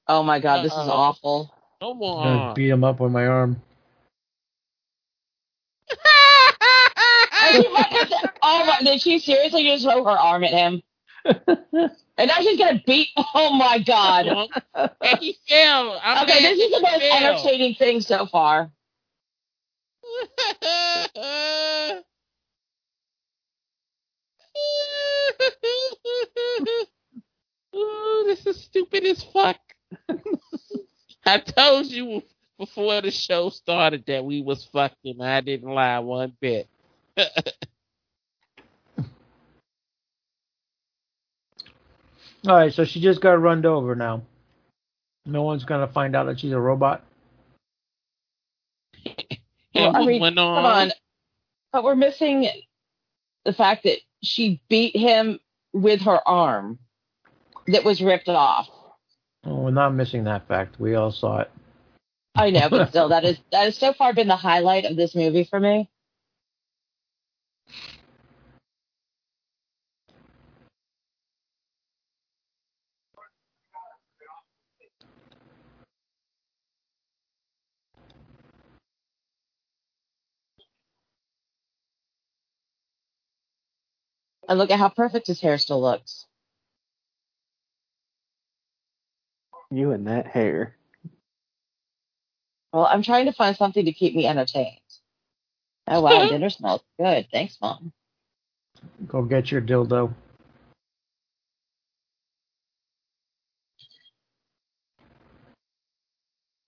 Speaker 5: Oh my god, this is
Speaker 4: Uh-oh.
Speaker 5: awful.
Speaker 4: Come
Speaker 3: I'm gonna
Speaker 4: on.
Speaker 3: beat him up with my arm.
Speaker 5: And oh my, did she seriously just throw her arm at him? And now she's gonna beat. Oh my god.
Speaker 4: and he fell. I'm
Speaker 5: Okay, this is the most
Speaker 4: fell.
Speaker 5: entertaining thing so far.
Speaker 4: Ooh, this is stupid as fuck. I told you before the show started that we was fucking. I didn't lie one bit.
Speaker 3: All right, so she just got runned over now. No one's gonna find out that she's a robot.
Speaker 5: Well, I
Speaker 4: what
Speaker 5: mean,
Speaker 4: went on?
Speaker 5: Come on. But we're missing the fact that she beat him with her arm that was ripped off.
Speaker 3: Oh, we're not missing that fact. We all saw it.
Speaker 5: I know, but still, that is that has so far been the highlight of this movie for me. And look at how perfect his hair still looks.
Speaker 2: You and that hair.
Speaker 5: Well, I'm trying to find something to keep me entertained. Oh wow, dinner smells good. Thanks, mom.
Speaker 3: Go get your dildo.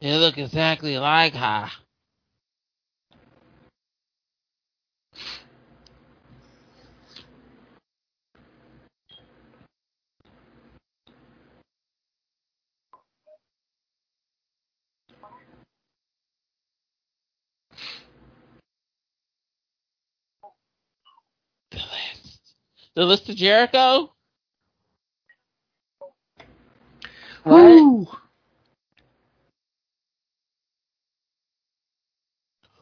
Speaker 4: They look exactly like her. The list. The list of Jericho?
Speaker 5: What?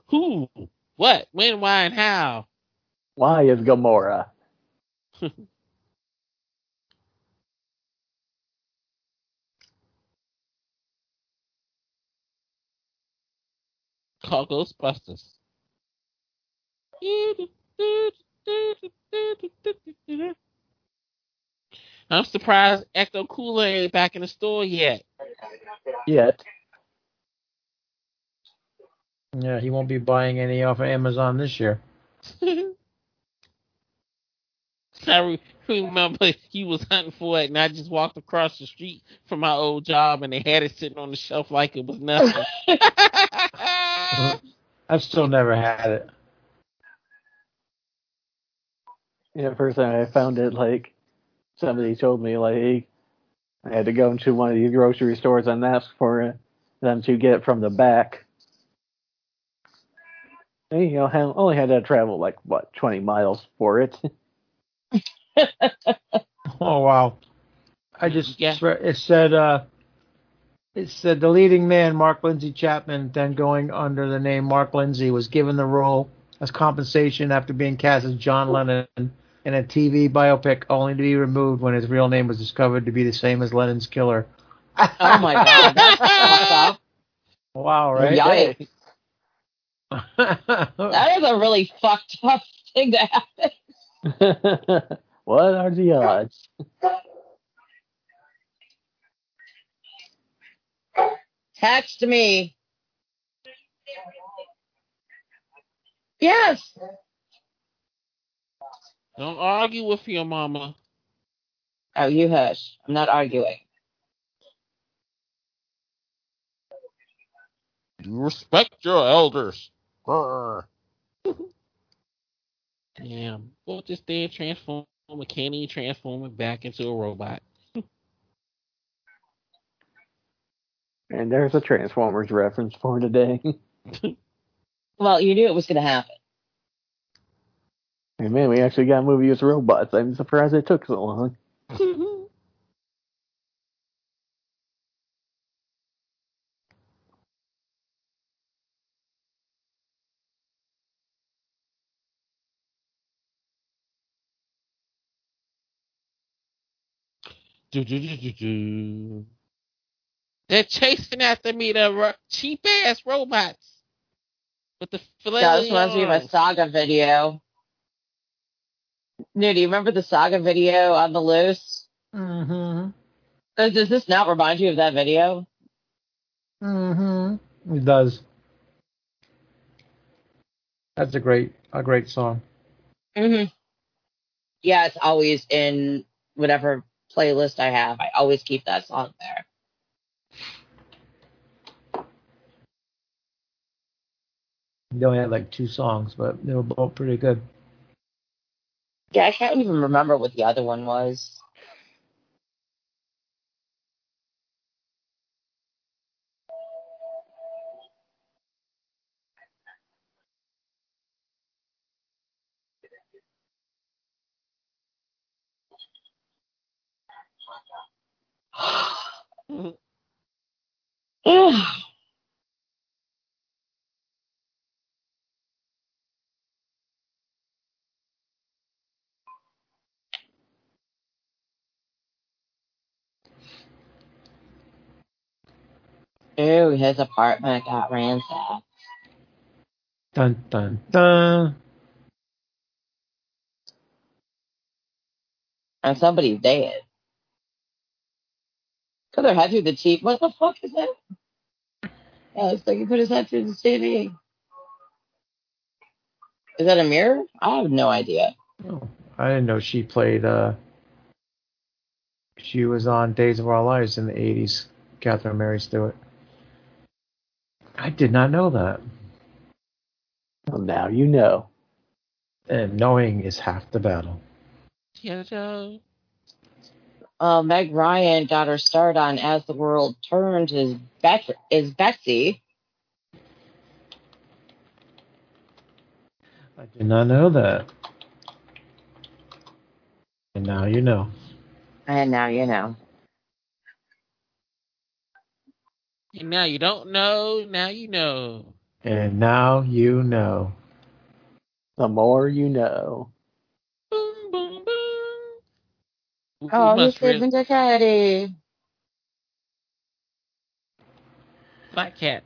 Speaker 4: Who? What? When? Why? And how?
Speaker 2: Why is Gamora?
Speaker 4: Call Ghostbusters. I'm surprised Ecto Cooler ain't back in the store yet.
Speaker 2: Yet.
Speaker 3: Yeah, he won't be buying any off of Amazon this year.
Speaker 4: I re- remember he was hunting for it, and I just walked across the street from my old job, and they had it sitting on the shelf like it was nothing.
Speaker 3: I've still never had it.
Speaker 2: Yeah, first time I found it, like somebody told me, like I had to go into one of these grocery stores and ask for it them to get it from the back. And, you know, I only had to travel like what twenty miles for it.
Speaker 3: Oh wow! I just
Speaker 4: Yeah.
Speaker 3: it said uh, it said the leading man Mark Lindsay Chapman, then going under the name Mark Lindsay, was given the role as compensation after being cast as John Lennon in a TV biopic, only to be removed when his real name was discovered to be the same as Lennon's killer.
Speaker 5: Oh my god, that's fucked up.
Speaker 3: Wow! Right?
Speaker 5: Yikes. That is a really fucked up thing to happen.
Speaker 2: what are the odds?
Speaker 5: Text me. Yes.
Speaker 4: Don't argue with your mama.
Speaker 5: Oh, you hush. I'm not arguing.
Speaker 4: You respect your elders. Grr. Damn. Well, just then transform a candy transform it back into a robot.
Speaker 2: And there's a Transformers reference for today.
Speaker 5: Well, you knew it was going to happen.
Speaker 2: And man, we actually got a movie with robots. I'm surprised it took so long.
Speaker 4: do, do, do, do, do. They're chasing after me, the ro- cheap ass robots. With the filet
Speaker 5: That was reminds me of a saga video. No, do you remember the saga video on the loose?
Speaker 3: mm-hmm.
Speaker 5: Does, this not remind you of that video?
Speaker 3: Mm-hmm. It does. That's a great a great song.
Speaker 5: Mm-hmm. Yeah, it's always in whatever playlist I have. I always keep that song there.
Speaker 3: They only had like two songs, but they were both pretty good.
Speaker 5: Yeah, I can't even remember what the other one was. Ugh. Ooh, his apartment got ransacked.
Speaker 3: Dun dun dun.
Speaker 5: And somebody's dead. Put their head through the TV. What the fuck is that? Yeah, it's like he put his head through the TV. Is that a mirror? I have no idea.
Speaker 3: Oh, I didn't know she played. uh She was on Days of Our Lives in the '80s. Catherine Mary Stewart. I did not know that.
Speaker 2: Well, now you know.
Speaker 3: And knowing is half the battle.
Speaker 4: Jojo.
Speaker 5: Uh, Meg Ryan got her start on As the World Turned is, Bet- is Betsy.
Speaker 3: I did not know that. And now you know.
Speaker 5: And now you know.
Speaker 4: And now you don't know, now you know.
Speaker 3: And now you know.
Speaker 2: The more you know.
Speaker 4: Boom, boom, boom.
Speaker 5: Oh, he's
Speaker 4: must really-
Speaker 5: sleeping to Caddy.
Speaker 4: Black cat.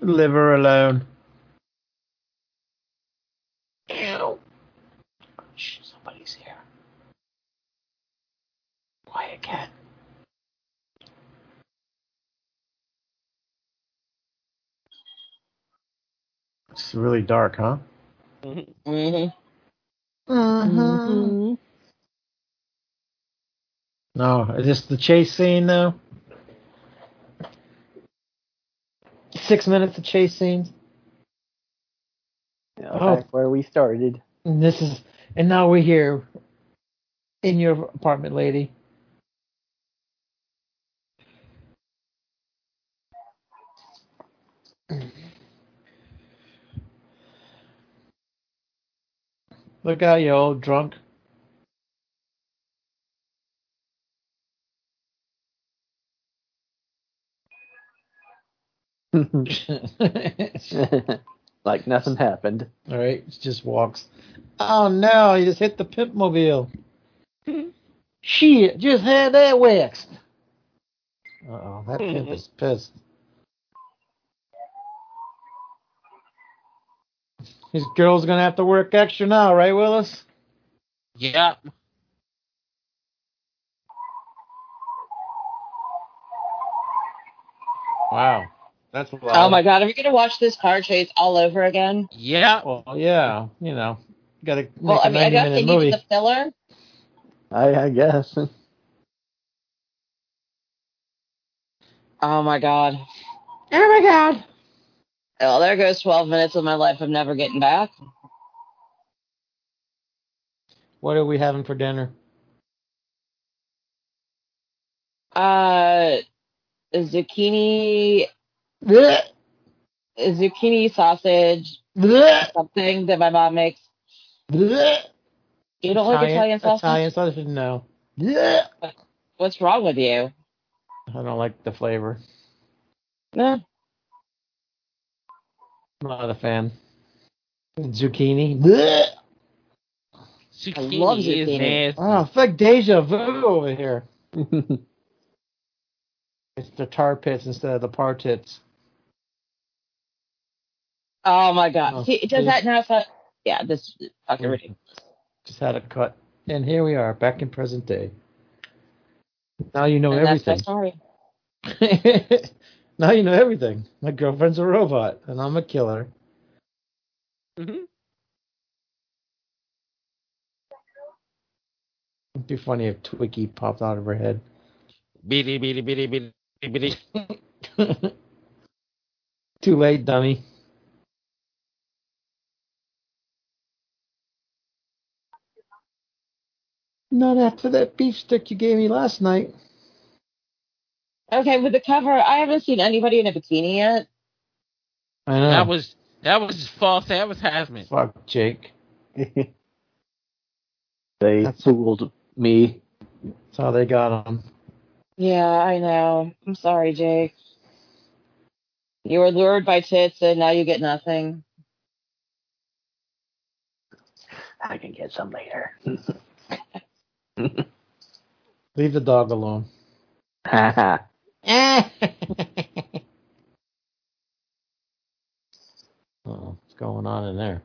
Speaker 3: Leave her alone. Ew. Shh, somebody's here. Quiet cat. It's really dark, huh?
Speaker 4: Mhm.
Speaker 5: Mm-hmm.
Speaker 2: Mhm.
Speaker 3: No, is this the chase scene now? Six minutes of chase scenes.
Speaker 2: Yeah,
Speaker 3: Oh.
Speaker 2: Back where we started.
Speaker 3: And this is, and now we're here in your apartment, lady. Look out, you old drunk.
Speaker 2: Like nothing happened.
Speaker 3: All right, just walks. Oh no, he just hit the pimp mobile. Shit, just had that waxed. Uh oh, that pimp is pissed. His girl's gonna have to work extra now, right, Willis?
Speaker 4: Yep.
Speaker 3: Wow, that's a.
Speaker 5: Oh my god, are we gonna watch this car chase all over again?
Speaker 4: Yeah.
Speaker 3: Well, yeah, you know, gotta make
Speaker 5: Well,
Speaker 3: a
Speaker 5: I mean, I
Speaker 3: 90
Speaker 5: guess they
Speaker 3: minute
Speaker 5: needed the filler.
Speaker 2: I, I guess.
Speaker 5: Oh my god.
Speaker 3: Oh my god.
Speaker 5: Well, there goes 12 minutes of my life I'm never getting back.
Speaker 3: What are we having for dinner?
Speaker 5: Uh, zucchini,
Speaker 3: Blech,
Speaker 5: zucchini sausage,
Speaker 3: blech,
Speaker 5: something that my mom makes.
Speaker 3: blech.
Speaker 5: You don't like Italian sausage?
Speaker 3: Italian sausage? No. Blech.
Speaker 5: What's wrong with you?
Speaker 3: I don't like the flavor.
Speaker 5: Nah.
Speaker 3: I'm not a fan. Zucchini. Blech.
Speaker 4: Zucchini
Speaker 5: love
Speaker 4: is
Speaker 5: zucchini.
Speaker 3: Oh, ah, fuck deja vu over here. It's the tar pits instead of the partits.
Speaker 5: Oh my god.
Speaker 3: Oh,
Speaker 5: See, does that now sound? Yeah, this is fucking mm. ridiculous.
Speaker 3: Just had a cut. And here we are, back in present day. Now you know
Speaker 5: And that's my
Speaker 3: everything.
Speaker 5: story.
Speaker 3: now you know everything. My girlfriend's a robot, and I'm a killer.
Speaker 4: Mm-hmm.
Speaker 3: It'd be funny if Twiggy popped out of her head.
Speaker 4: Bitty, bitty, bitty, bitty, bitty.
Speaker 3: Too late, dummy. Not after that beef stick you gave me last night.
Speaker 5: Okay, with the cover, I haven't seen anybody in a bikini yet.
Speaker 3: I know.
Speaker 4: That was that was false advertisement.
Speaker 3: Fuck Jake.
Speaker 2: they
Speaker 3: That's-
Speaker 2: fooled me.
Speaker 3: That's how they got him.
Speaker 5: Yeah, I know. I'm sorry, Jake. You were lured by tits, and now you get nothing.
Speaker 2: I can get some later.
Speaker 3: Leave the dog alone. Oh, what's going on in there?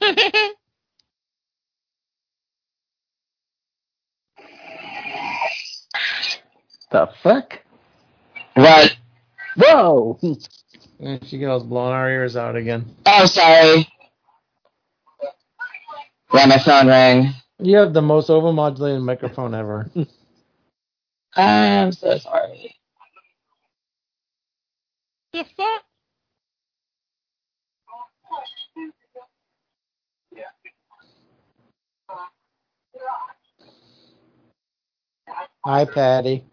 Speaker 2: the fuck?
Speaker 5: What?
Speaker 2: Whoa!
Speaker 3: And she goes blowing our ears out again.
Speaker 5: Oh, sorry. Yeah, my phone rang.
Speaker 3: You have the most overmodulated microphone ever.
Speaker 5: I'm so sorry.
Speaker 4: the fuck?
Speaker 3: Hi, Patty.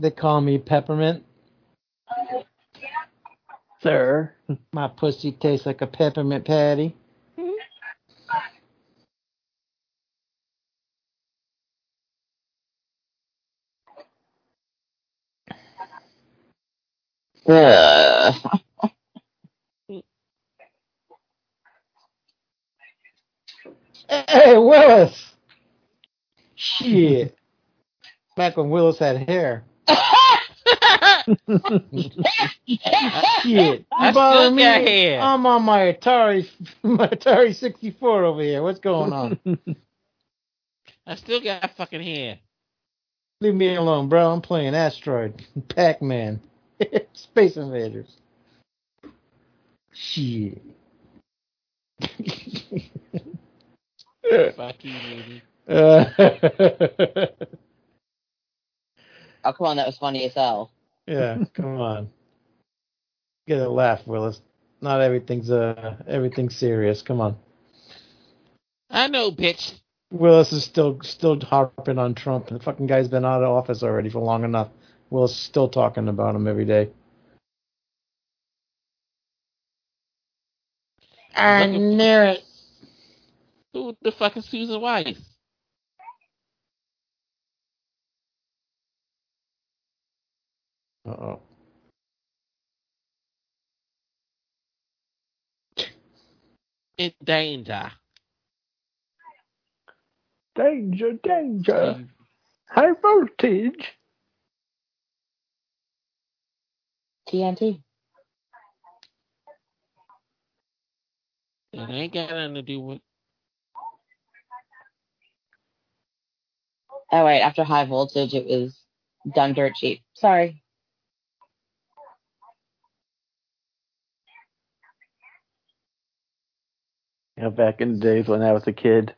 Speaker 3: They call me Peppermint.
Speaker 2: Sir.
Speaker 3: My pussy tastes like a peppermint patty.
Speaker 5: Ugh.
Speaker 3: Hey, Willis! Shit. Back when Willis had hair. Shit.
Speaker 4: I still
Speaker 3: me?
Speaker 4: got hair.
Speaker 3: I'm on my Atari, my Atari 64 over here. What's going on?
Speaker 4: I still got fucking hair.
Speaker 3: Leave me alone, bro. I'm playing Asteroid, Pac-Man, Space Invaders. Shit.
Speaker 4: Fuck you, lady.
Speaker 3: Uh,
Speaker 5: Oh, come on, that was funny as hell.
Speaker 3: yeah, come on. Get a laugh, Willis. Not everything's uh everything's serious. Come on.
Speaker 4: I know, bitch.
Speaker 3: Willis is still still harping on Trump. The fucking guy's been out of office already for long enough. Willis is still talking about him every day. I
Speaker 4: Looking-
Speaker 3: knew it.
Speaker 4: Who the fuck is Susan Weiss?
Speaker 3: Uh oh.
Speaker 4: In danger.
Speaker 2: danger, danger. High voltage.
Speaker 5: TNT.
Speaker 4: It ain't got nothing to do with.
Speaker 5: Oh wait, after high voltage, it was done dirt cheap. Sorry.
Speaker 2: You know, back in the days when I was a kid,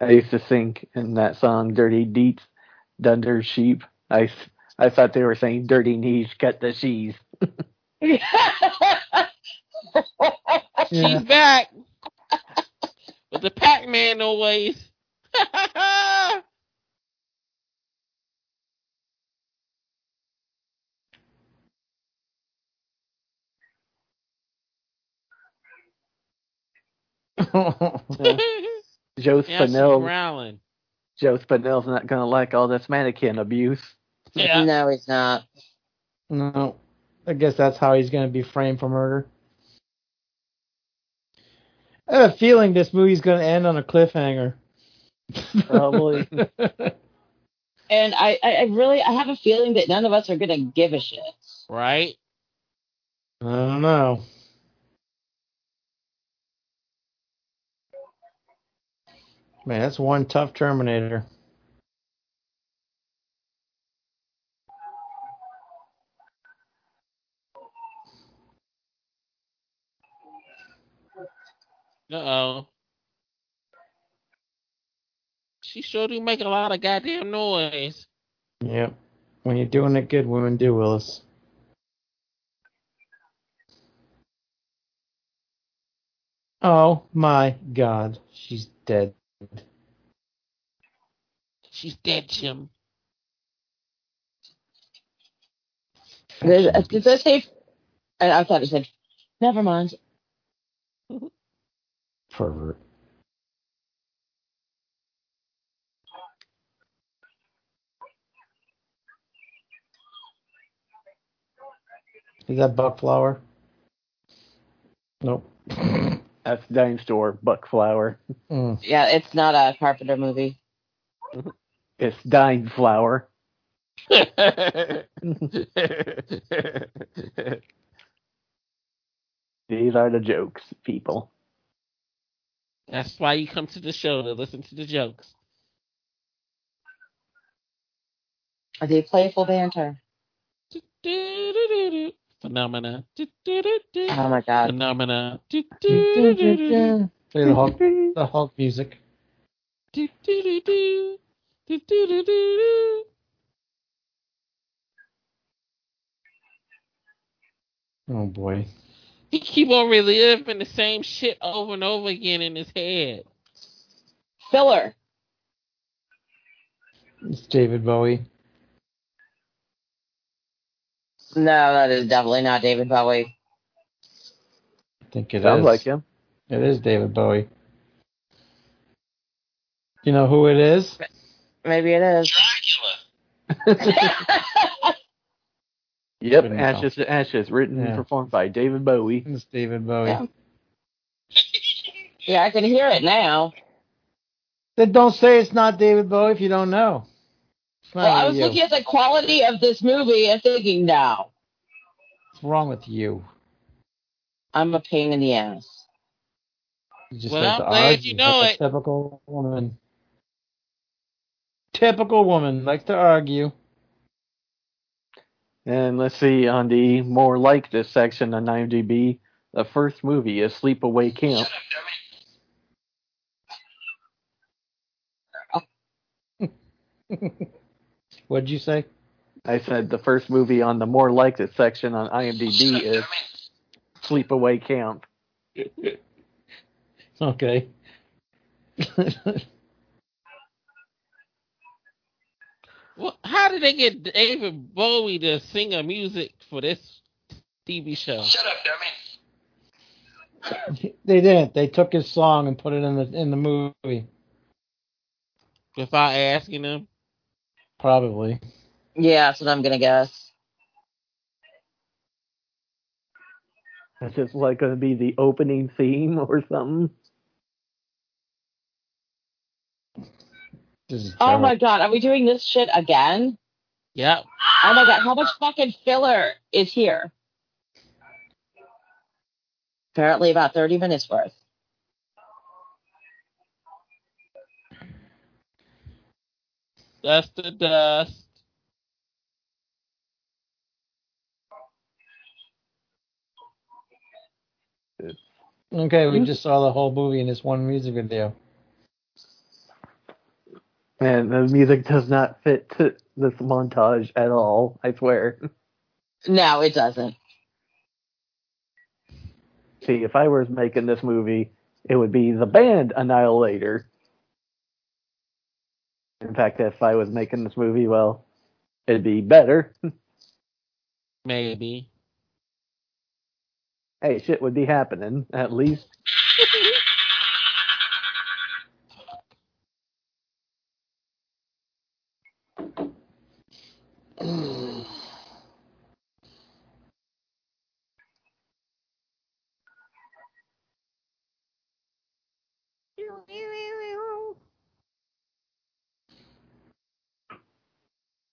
Speaker 2: I used to sing in that song "Dirty Deets, Dunder Sheep." I I thought they were saying "Dirty Knees, cut the cheese."
Speaker 3: Yeah.
Speaker 4: She's back with the Pac-Man noise.
Speaker 2: Joe
Speaker 4: yeah, she's
Speaker 2: Spinell,
Speaker 4: growling.
Speaker 2: Joe Spinell's not gonna like all this mannequin abuse.
Speaker 4: Yeah.
Speaker 5: No, he's not.
Speaker 3: no. I guess that's how he's going to be framed for murder. I have a feeling this movie's going to end on a cliffhanger.
Speaker 2: Probably.
Speaker 5: And I, I, I really, I have a feeling that none of us are gonna give a shit.
Speaker 4: Right?
Speaker 3: I don't know. Man, that's one tough Terminator.
Speaker 4: Uh oh. She sure do make a lot of goddamn noise.
Speaker 3: Yep. When you're doing it good, women do, Willis. Oh my god, she's dead.
Speaker 4: She's dead, Jim.
Speaker 5: Does, uh, does that say? I, I thought it said. Never mind.
Speaker 3: Pervert. Is that Buck Flower? Nope.
Speaker 2: That's Dime Store Buck Flower.
Speaker 3: Mm.
Speaker 5: Yeah, it's not a Carpenter movie.
Speaker 2: It's Dine Flower. These are the jokes, people.
Speaker 4: That's why you come to the show to listen to the jokes.
Speaker 5: The playful banter.
Speaker 4: Phenomena.
Speaker 5: Oh my god.
Speaker 4: Phenomena.
Speaker 3: Play the Hulk, the Hulk music. Oh boy.
Speaker 4: He keep on reliving the same shit over and over again in his head.
Speaker 5: Filler.
Speaker 3: It's David Bowie.
Speaker 5: No, that is definitely not David Bowie.
Speaker 3: I think it is.
Speaker 2: Sounds like him.
Speaker 3: It is David Bowie. You know who it is?
Speaker 5: Maybe it is.
Speaker 2: Yep,
Speaker 3: Couldn't
Speaker 2: Ashes to Ashes, written
Speaker 3: Yeah.
Speaker 2: and performed by David Bowie.
Speaker 3: It's David Bowie.
Speaker 5: Yeah. Yeah, I can hear it now.
Speaker 3: Then don't say it's not David Bowie if you don't know.
Speaker 5: Well, I was
Speaker 3: you.
Speaker 5: looking at the quality of this movie and thinking, now.
Speaker 3: What's wrong with you?
Speaker 5: I'm a pain in the ass.
Speaker 3: Just
Speaker 4: Well,
Speaker 3: like
Speaker 4: I'm glad you know
Speaker 3: like a
Speaker 4: it.
Speaker 3: Typical woman. Typical woman likes to argue.
Speaker 2: And let's see, on the more like this section on IMDb, the first movie is Sleepaway Camp.
Speaker 3: What'd you say?
Speaker 2: I said the first movie on the more like this section on IMDb is Sleepaway Camp.
Speaker 3: Okay.
Speaker 4: Well, how did they get David Bowie to sing a music for this TV show? Shut up, dummy.
Speaker 3: they didn't. They took his song and put it in the in the movie.
Speaker 4: Without asking him?
Speaker 3: Probably.
Speaker 5: Yeah, that's what I'm gonna guess.
Speaker 2: That's just like going to be the opening theme or something.
Speaker 3: This is
Speaker 5: Oh my god, are we doing this shit again?
Speaker 4: Yeah.
Speaker 5: Oh my god, how much fucking filler is here? Apparently about 30 minutes worth.
Speaker 4: Dust to dust.
Speaker 3: Okay, we just saw the whole movie in this one music video.
Speaker 2: And the music does not fit to this montage at all, I swear.
Speaker 5: No, it doesn't.
Speaker 2: See, if I was making this movie, it would be the band Annihilator. In fact, if I was making this movie, well, it'd be better.
Speaker 4: Maybe.
Speaker 2: hey, shit would be happening, at least.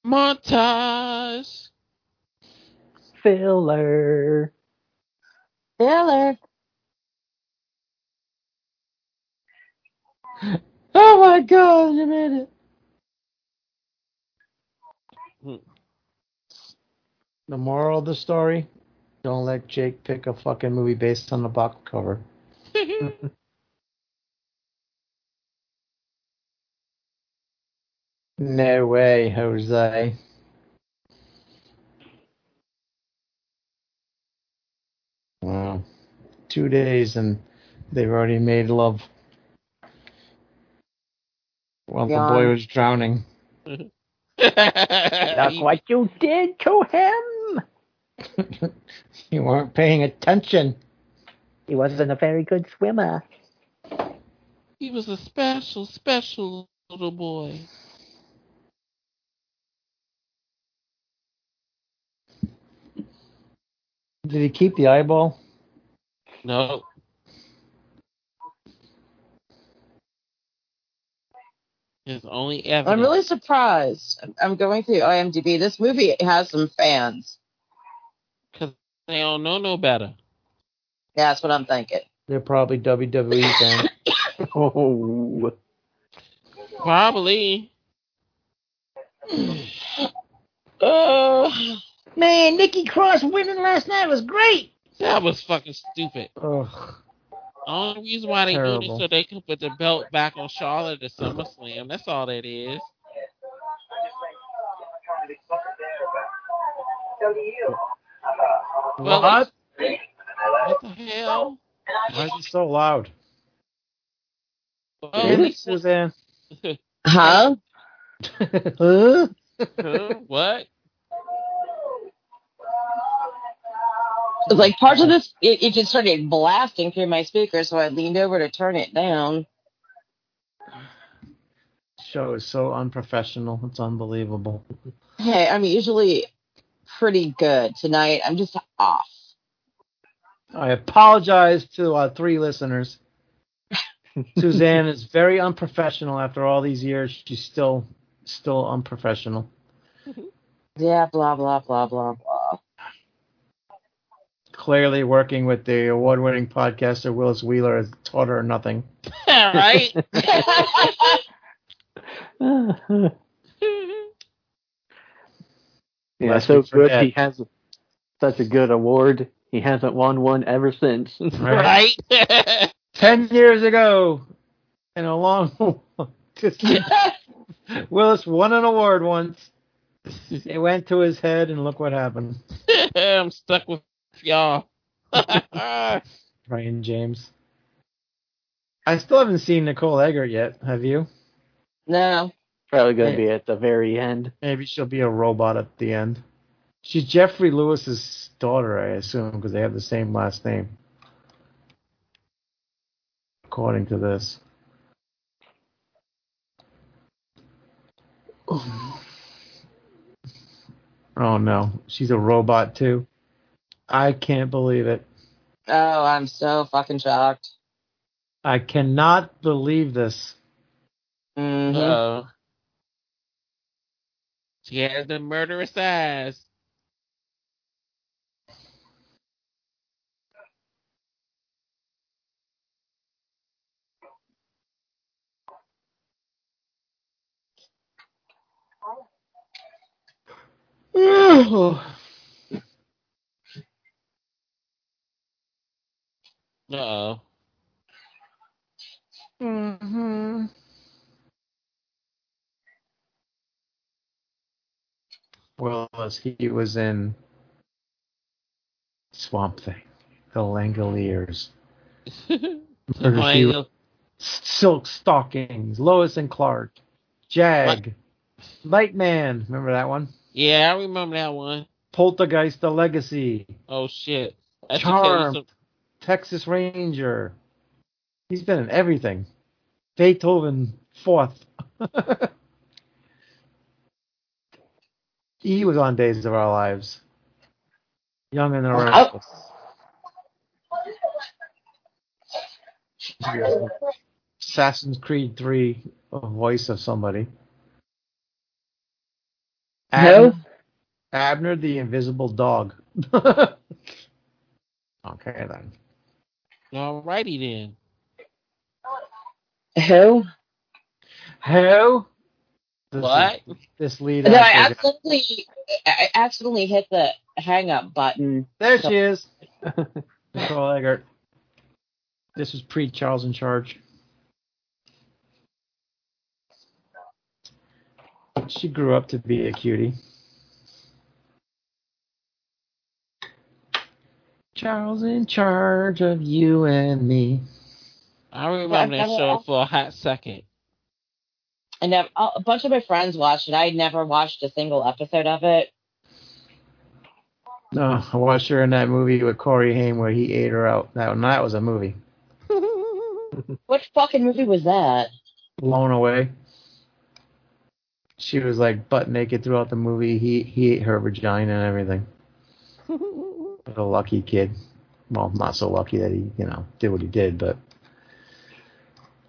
Speaker 4: Montage.
Speaker 2: Filler.
Speaker 5: Filler.
Speaker 3: Oh my god, you made it.
Speaker 4: Hmm.
Speaker 3: The moral of the story: Don't let Jake pick a fucking movie based on the box cover. No way, Jose. Wow. Two days and they've already made love. While the boy was drowning.
Speaker 2: That's what you did to him.
Speaker 3: you weren't paying attention.
Speaker 2: He wasn't a very good swimmer.
Speaker 4: He was a special, special little boy.
Speaker 3: Did he keep the eyeball?
Speaker 4: No. His only evidence.
Speaker 5: I'm really surprised. I'm- I'm going through IMDb. This movie has some fans.
Speaker 4: Because they don't know no better.
Speaker 5: Yeah, that's what I'm thinking.
Speaker 3: They're probably WWE fans.
Speaker 2: Oh.
Speaker 4: Probably.
Speaker 5: Oh,
Speaker 3: Man, Nikki Cross winning last night was great.
Speaker 4: That was fucking stupid.
Speaker 3: Ugh.
Speaker 4: The only reason why they do this so they can put the belt back on Charlotte at SummerSlam. That's all that is. Well,
Speaker 3: What?
Speaker 4: What the hell?
Speaker 3: Why is it so loud?
Speaker 4: Well,
Speaker 2: Is it, Suzanne?
Speaker 5: huh?
Speaker 3: huh?
Speaker 4: Huh? what?
Speaker 5: Like parts of this, it, it just started blasting through my speaker, so I leaned over to turn it down.
Speaker 3: Show is so unprofessional. It's unbelievable.
Speaker 5: Hey, I'm usually pretty good tonight. I'm just off.
Speaker 3: I apologize to our three listeners. Suzanne is very unprofessional after all these years. She's still still unprofessional.
Speaker 5: Yeah, blah blah blah blah blah.
Speaker 3: Clearly working with the award winning podcaster Willis Wheeler has taught her nothing.
Speaker 4: right?
Speaker 2: yeah,
Speaker 3: Lest
Speaker 2: so good. He has such a good award. He hasn't won one ever since.
Speaker 3: Right.
Speaker 4: right?
Speaker 3: Ten years ago, in a long Willis won an award once. It went to his head, and look what happened.
Speaker 4: I'm stuck with y'all.
Speaker 3: Brion James. I still haven't seen Nicole Eggert yet. Have you?
Speaker 5: no.
Speaker 2: Probably going to be at the very end.
Speaker 3: Maybe she'll be a robot at the end. She's Geoffrey Lewis's daughter, I assume, because they have the same last name. According to this. Oh no, she's a robot too. I can't believe it.
Speaker 5: Oh, I'm so fucking shocked.
Speaker 3: I cannot believe this.
Speaker 5: hmm
Speaker 4: Uh-oh. She has the murderous eyes. Uh-oh.
Speaker 3: hmm Willis, he was in Swamp Thing, The Langoliers, Silk Stockings, Lois and Clark, Jag, Nightman, remember that one?
Speaker 4: yeah, I remember that one.
Speaker 3: Poltergeist: The Legacy,
Speaker 4: Oh shit. That should tell you
Speaker 3: Charmed,
Speaker 4: some-
Speaker 3: Texas Ranger. He's been in everything. Beethoven Fourth. he was on Days of Our Lives. Young and the oh, Restless. Assassin's Creed 3, a voice of somebody.
Speaker 5: No.
Speaker 3: Abner the Invisible Dog. okay then.
Speaker 4: Alrighty then.
Speaker 5: Who?
Speaker 3: Who? This
Speaker 4: What?
Speaker 3: is- This lead.
Speaker 5: No, I
Speaker 3: actor guy.
Speaker 5: accidentally, I accidentally hit the hang up button.
Speaker 3: There she is. Nicole Eggert. This was pre Charles in Charge. She grew up to be a cutie. Charles in charge of you and me.
Speaker 4: I remember that
Speaker 5: Yeah,
Speaker 4: show for a hot second.
Speaker 5: And a a bunch of my friends watched it. I never watched a single episode of it.
Speaker 3: No, I watched her in that movie with Corey Haim where he ate her out. That, that was a movie.
Speaker 5: What fucking movie was that?
Speaker 3: Blown away. She was like butt naked throughout the movie. He he ate her vagina and everything. What a lucky kid. Well, not so lucky that he, you know, did what he did, but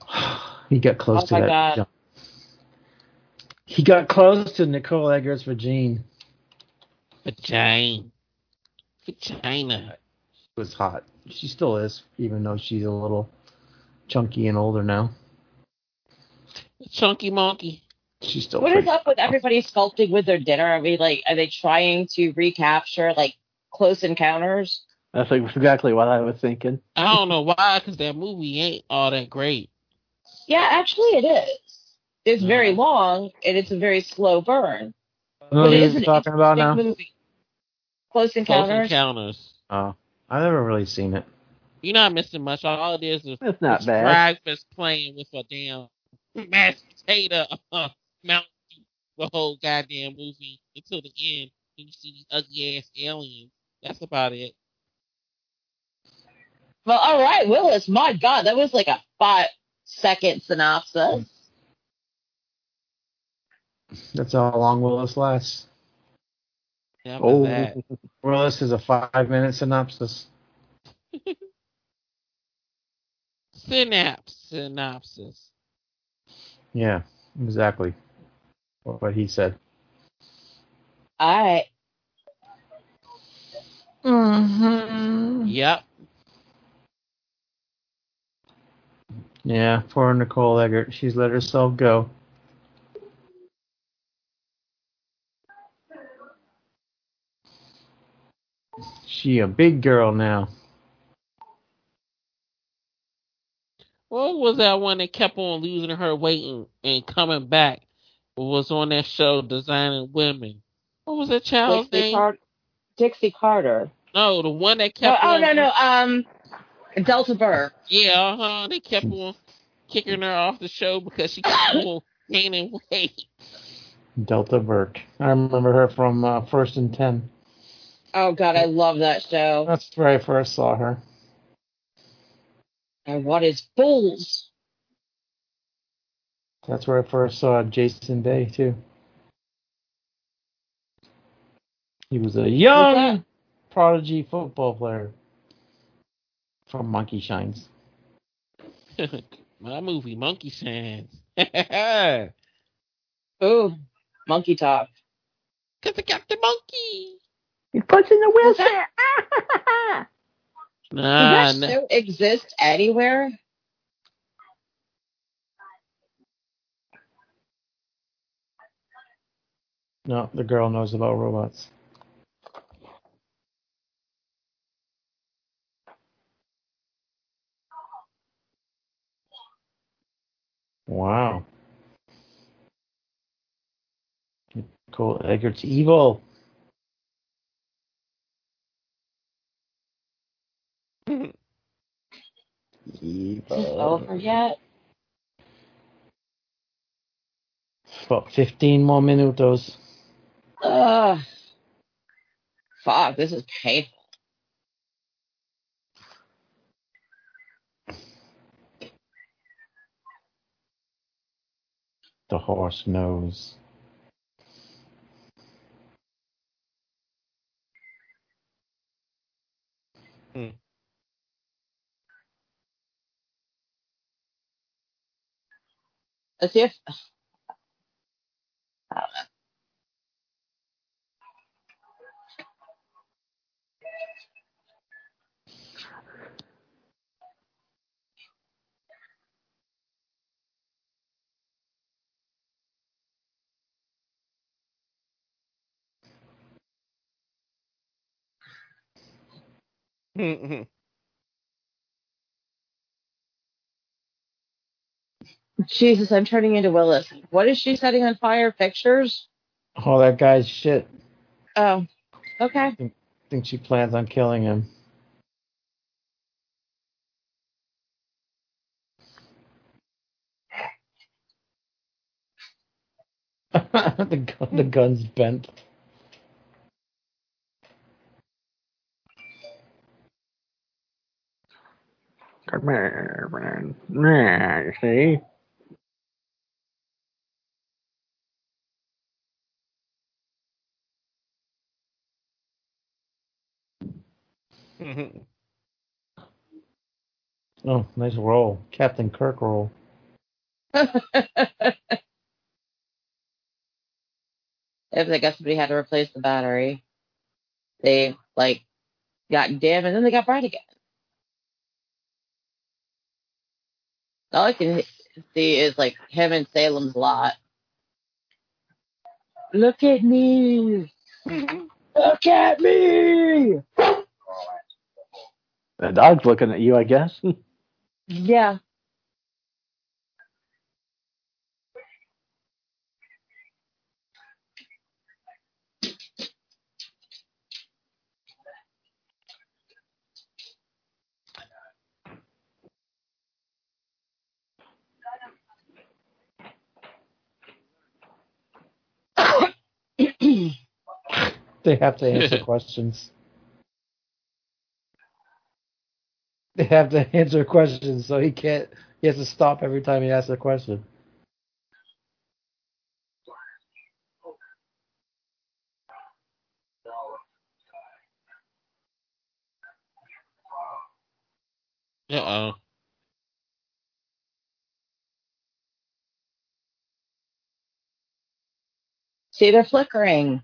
Speaker 3: he got close
Speaker 5: Oh
Speaker 3: to that.
Speaker 5: God.
Speaker 3: jump. He got close to Nicole Eggert's vagina.
Speaker 4: Vagina. Vagina.
Speaker 3: It was hot. She still is, even though she's a little chunky and older now.
Speaker 4: Chunky monkey.
Speaker 3: She's still
Speaker 5: What is up with everybody sculpting with their dinner? Are we like, are they trying to recapture like Close Encounters?
Speaker 2: That's exactly what I was thinking.
Speaker 4: I don't know why, because that movie ain't all that great.
Speaker 5: Yeah, actually, it is. It's very
Speaker 4: Mhm.
Speaker 5: long and it's a very slow burn.
Speaker 3: What
Speaker 5: it
Speaker 3: are you talking about now?
Speaker 5: movie. Close Encounters.
Speaker 4: Close
Speaker 5: Encounters.
Speaker 4: Encounters.
Speaker 3: Oh, I've never really seen it.
Speaker 4: You're not missing much. All it is is
Speaker 2: It's not bad.
Speaker 4: Breakfast playing with a damn mashed potato uh, mountain the whole goddamn movie until the end. And you see these ugly ass aliens. That's about it.
Speaker 5: Well, all right, Willis. My God, that was like a five second synopsis.
Speaker 3: That's how long Willis lasts. last?
Speaker 4: Never
Speaker 2: Oh,
Speaker 4: that.
Speaker 3: Well, this is a five-minute synopsis.
Speaker 4: Synapse. Synopsis.
Speaker 3: Yeah, exactly. What what he said.
Speaker 5: All right.
Speaker 3: Mm-hmm.
Speaker 4: Yep.
Speaker 3: Yeah, poor Nicole Eggert. She's let herself go. She a big girl now.
Speaker 4: What was that one that kept on losing her weight and, and coming back? Was on that show Designing Women. What was that child's
Speaker 5: Dixie,
Speaker 4: name?
Speaker 5: Car- Dixie Carter.
Speaker 4: no, the one that
Speaker 5: Oh,
Speaker 4: kept
Speaker 5: oh
Speaker 4: on.
Speaker 5: no no um, Delta Burke.
Speaker 4: Yeah, uh-huh. They kept on kicking her off the show because she kept on gaining weight.
Speaker 3: Delta Burke. I remember her from uh, First and Ten.
Speaker 5: Oh God, I love that show.
Speaker 3: That's where I first saw her.
Speaker 5: And what is fools?
Speaker 3: That's where I first saw Jason Day too. He was a young prodigy football player from Monkey Shines.
Speaker 4: My movie, Monkey Sands. Cause
Speaker 5: Ooh, monkey talk.
Speaker 4: I got the monkey.
Speaker 2: He's punching the
Speaker 5: Does
Speaker 2: wheelchair.
Speaker 4: Nah,
Speaker 5: Does
Speaker 4: nah.
Speaker 5: that show exist anywhere?
Speaker 3: No, the girl knows about robots. Wow. Nicole Eggert's evil.
Speaker 5: This over yet?
Speaker 3: About 15 more minutos.
Speaker 5: Ugh. Fuck, this is painful.
Speaker 3: The horse knows.
Speaker 5: Let's see if. Mm-hmm. Jesus, I'm turning into Willis. What is she setting on fire? Pictures?
Speaker 3: Oh, that guy's shit.
Speaker 5: Oh, okay.
Speaker 3: I think she plans on killing him. the gun, the gun's bent.
Speaker 2: Man. See?
Speaker 3: Oh, nice roll, Captain Kirk roll.
Speaker 5: if I guess somebody had to replace the battery, they like got dim and then they got bright again. All I can see is like him in Salem's Lot. Look at me! Look at me!
Speaker 2: The dog's looking at you, I guess.
Speaker 5: Yeah.
Speaker 3: They have to answer questions. They have to answer questions, so he can't. He has to stop every time he asks a question.
Speaker 4: Uh oh.
Speaker 5: See, they're flickering.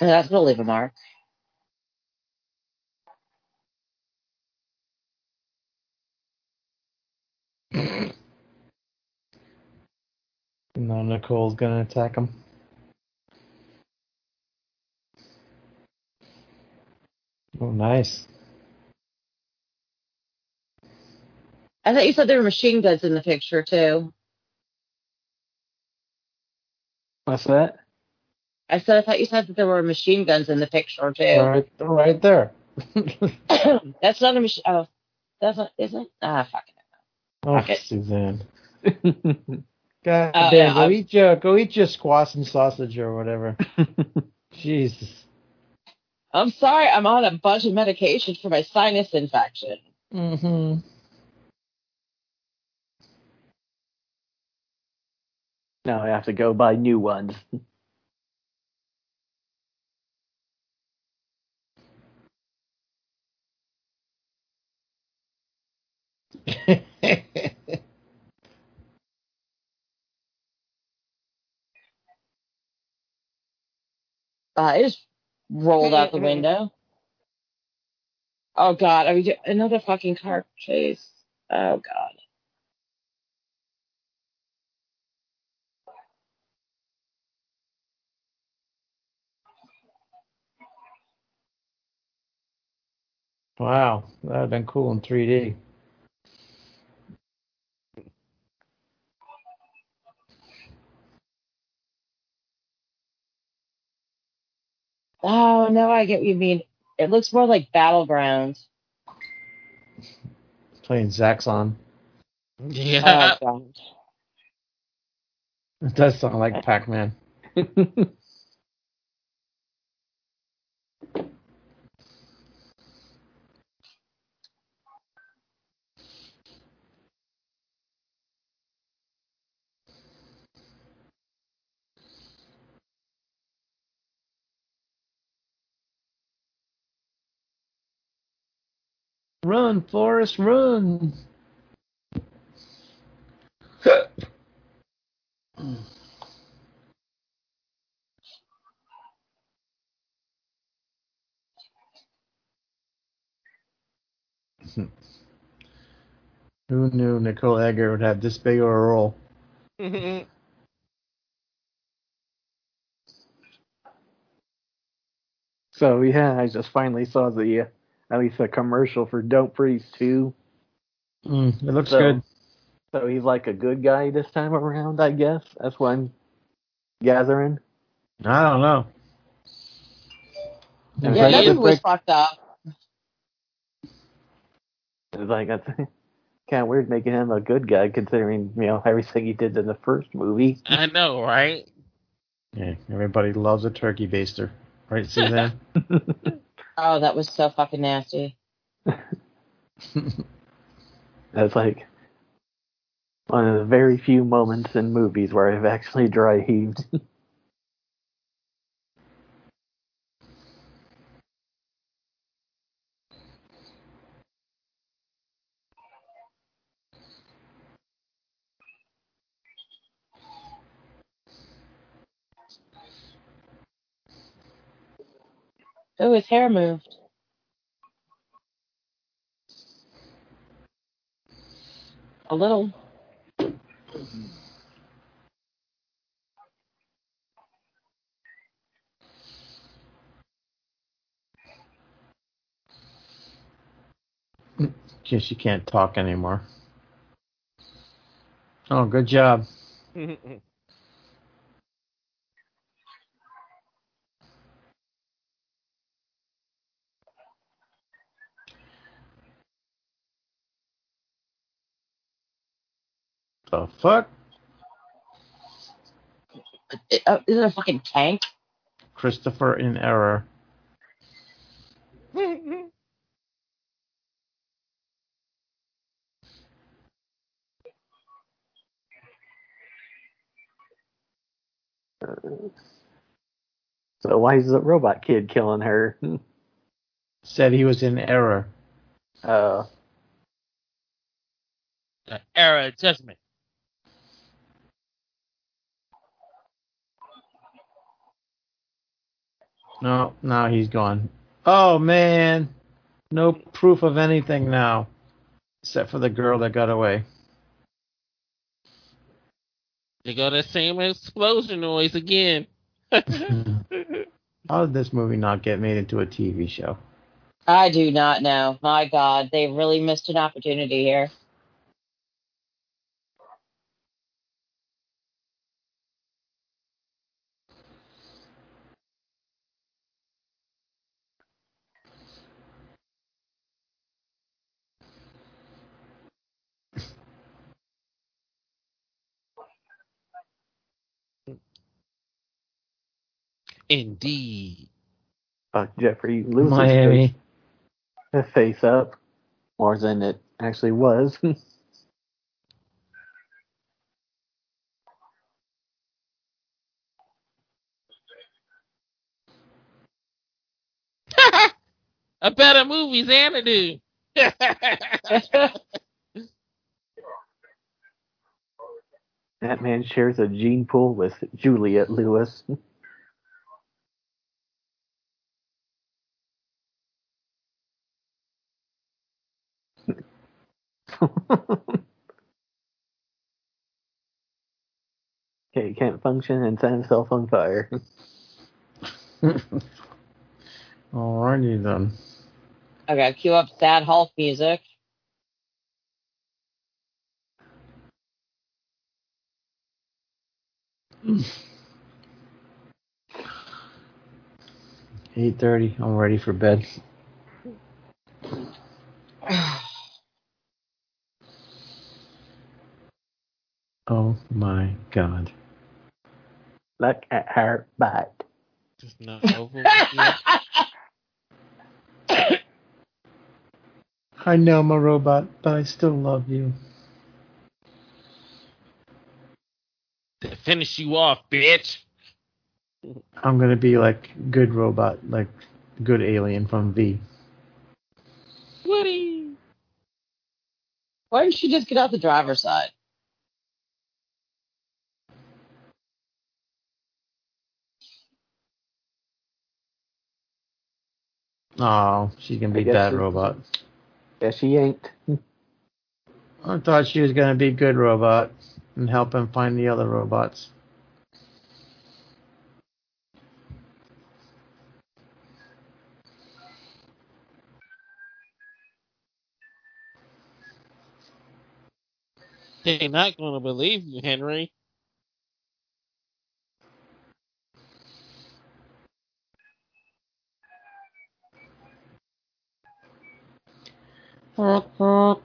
Speaker 5: That's gonna leave a mark.
Speaker 3: No, Nicole's gonna attack him. Oh, nice.
Speaker 5: I thought you said there were machine guns in the picture too.
Speaker 2: What's that?
Speaker 5: I said I thought you said that there were machine guns in the picture too.
Speaker 3: Right, right there.
Speaker 5: that's not a machine. Oh, that's not. Is it? Ah, fuck it.
Speaker 3: oh,
Speaker 5: Okay.
Speaker 3: Suzanne. God
Speaker 5: Oh,
Speaker 3: damn,
Speaker 5: yeah,
Speaker 3: go
Speaker 5: I'm-
Speaker 3: eat your go eat your squash and sausage or whatever. Jesus.
Speaker 5: I'm sorry. I'm on a bunch of medication for my sinus infection.
Speaker 3: Mm-hmm.
Speaker 2: now I have to go buy new ones.
Speaker 5: Uh, I just rolled out the window. Oh God, are we do- another fucking car chase? Oh God.
Speaker 3: wow, that'd have been cool in 3D.
Speaker 5: Oh no, I get what you mean. It looks more like battlegrounds.
Speaker 3: Playing Zaxxon.
Speaker 4: Yeah.
Speaker 5: Oh God.
Speaker 3: It does sound like Pac-Man. Run, Forrest, run! Who knew Nicole Eggert would have this big of a role?
Speaker 2: so yeah, I just finally saw the uh, at least a commercial for Don't Breathe 2.
Speaker 3: Mm, it looks
Speaker 2: So-
Speaker 3: good.
Speaker 2: So he's like a good guy this time around, I guess. That's what I'm gathering.
Speaker 3: I don't know.
Speaker 2: And
Speaker 5: Yeah, that
Speaker 2: like,
Speaker 5: movie was fucked up.
Speaker 2: it's like that's kind of weird making him a good guy considering you know everything he did in the first movie.
Speaker 4: I know, right?
Speaker 3: Yeah, everybody loves a turkey baster, right, Suzanne?
Speaker 5: Oh, that was so fucking nasty.
Speaker 2: That's like one of the very few moments in movies where I've actually dry heaved.
Speaker 5: Oh, his hair moved. A little.
Speaker 3: Guess you can't talk anymore. Oh, good job. The fuck?
Speaker 5: uh, is it a fucking tank?
Speaker 3: Christopher in error.
Speaker 2: So why is the robot kid killing her?
Speaker 3: Said he was in error.
Speaker 2: Uh,
Speaker 4: the era of judgment.
Speaker 3: No, now he's gone. Oh man, no proof of anything now, except for the girl that got away.
Speaker 4: They got that same explosion noise again.
Speaker 3: How did this movie not get made into a TV show?
Speaker 5: I do not know. My God, they really missed an opportunity here.
Speaker 4: Indeed.
Speaker 2: fuck Geoffrey Lewis's
Speaker 3: Miami.
Speaker 2: Face, face up more than it actually was.
Speaker 4: a better movie Xanadu.
Speaker 2: that man shares a gene pool with Juliette Lewis. Okay, can't function and set himself on fire.
Speaker 3: Alrighty then.
Speaker 5: Okay, cue up sad Hulk music.
Speaker 3: Eight thirty. I'm ready for bed. Oh my god.
Speaker 2: Look at her butt.
Speaker 4: Just not over yet.
Speaker 3: I know I'm a robot, but I still love you.
Speaker 4: to finish you off, bitch.
Speaker 3: I'm gonna be like good robot, like good alien from V.
Speaker 4: Woody.
Speaker 5: Why didn't she just get out the driver's side?
Speaker 3: Oh, she's gonna
Speaker 2: I
Speaker 3: be
Speaker 2: guess
Speaker 3: robot.
Speaker 2: Yeah, she ain't.
Speaker 3: I thought she was gonna be good robot and help him find the other robots.
Speaker 4: They're not going to believe you, Henry.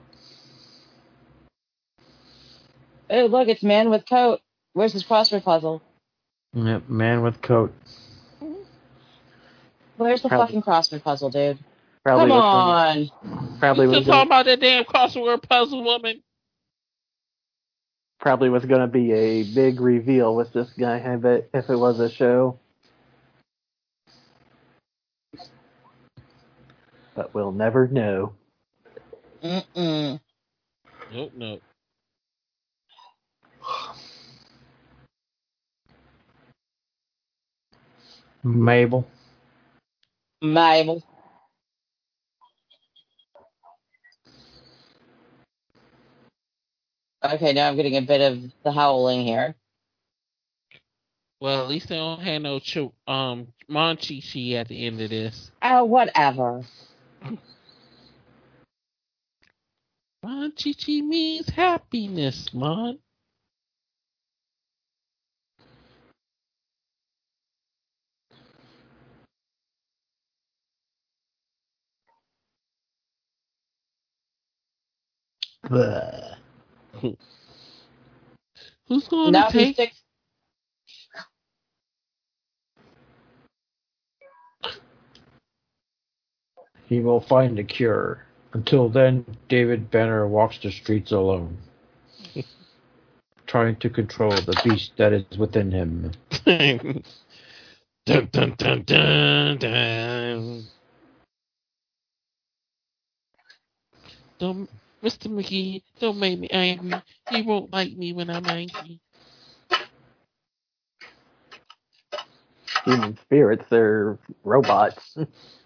Speaker 5: Oh, look, it's man with coat. Where's his crossword puzzle?
Speaker 3: Yep, man with coat.
Speaker 5: Where's the
Speaker 2: Probably-
Speaker 5: fucking crossword puzzle, dude?
Speaker 2: Probably
Speaker 5: Come on.
Speaker 2: Gonna, probably
Speaker 4: we
Speaker 2: was
Speaker 4: still talking about that damn crossword puzzle woman.
Speaker 2: probably was going to be a big reveal with this guy. I bet if it was a show. But we'll never know.
Speaker 5: Mm-mm.
Speaker 4: Nope, nope.
Speaker 3: Mabel.
Speaker 5: Mabel. Okay, now I'm getting a bit of the howling here.
Speaker 4: Well, at least they don't have no cho- um Monchhichi at the end of this.
Speaker 5: Oh, whatever.
Speaker 4: Monchhichi means happiness,
Speaker 2: Mon.
Speaker 4: Who's going
Speaker 5: now
Speaker 4: to take?
Speaker 5: Sticks-
Speaker 3: he will find a cure. Until then, David Banner walks the streets alone, trying to control the beast that is within him.
Speaker 4: dun, dun, dun, dun, dun. Don't, Mr. McGee, don't make me angry. He won't like me when I'm angry.
Speaker 2: Human spirits, they're robots.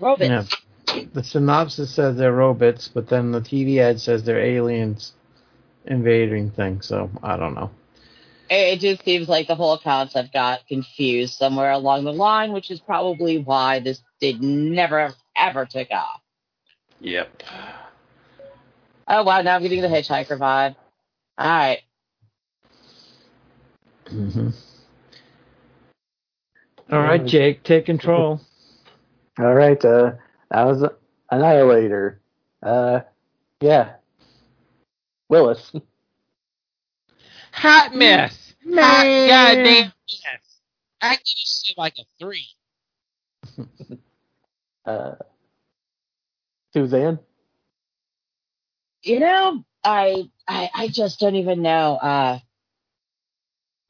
Speaker 5: Robots.
Speaker 3: Yeah. The synopsis says they're robots, but then the TV ad says they're aliens invading things. So I don't know.
Speaker 5: It it just seems like the whole concept got confused somewhere along the line, which is probably why this did never ever take off.
Speaker 3: Yep.
Speaker 5: Oh wow, now I'm getting the hitchhiker vibe. All right.
Speaker 3: hmm All right, Jake, take control.
Speaker 2: All right, uh, that was Annihilator. Uh, yeah. Willis.
Speaker 4: Hot mess. Hot goddamn mess. I give this shit like a three.
Speaker 2: Uh, Suzanne.
Speaker 5: You know, I I I just don't even know. Uh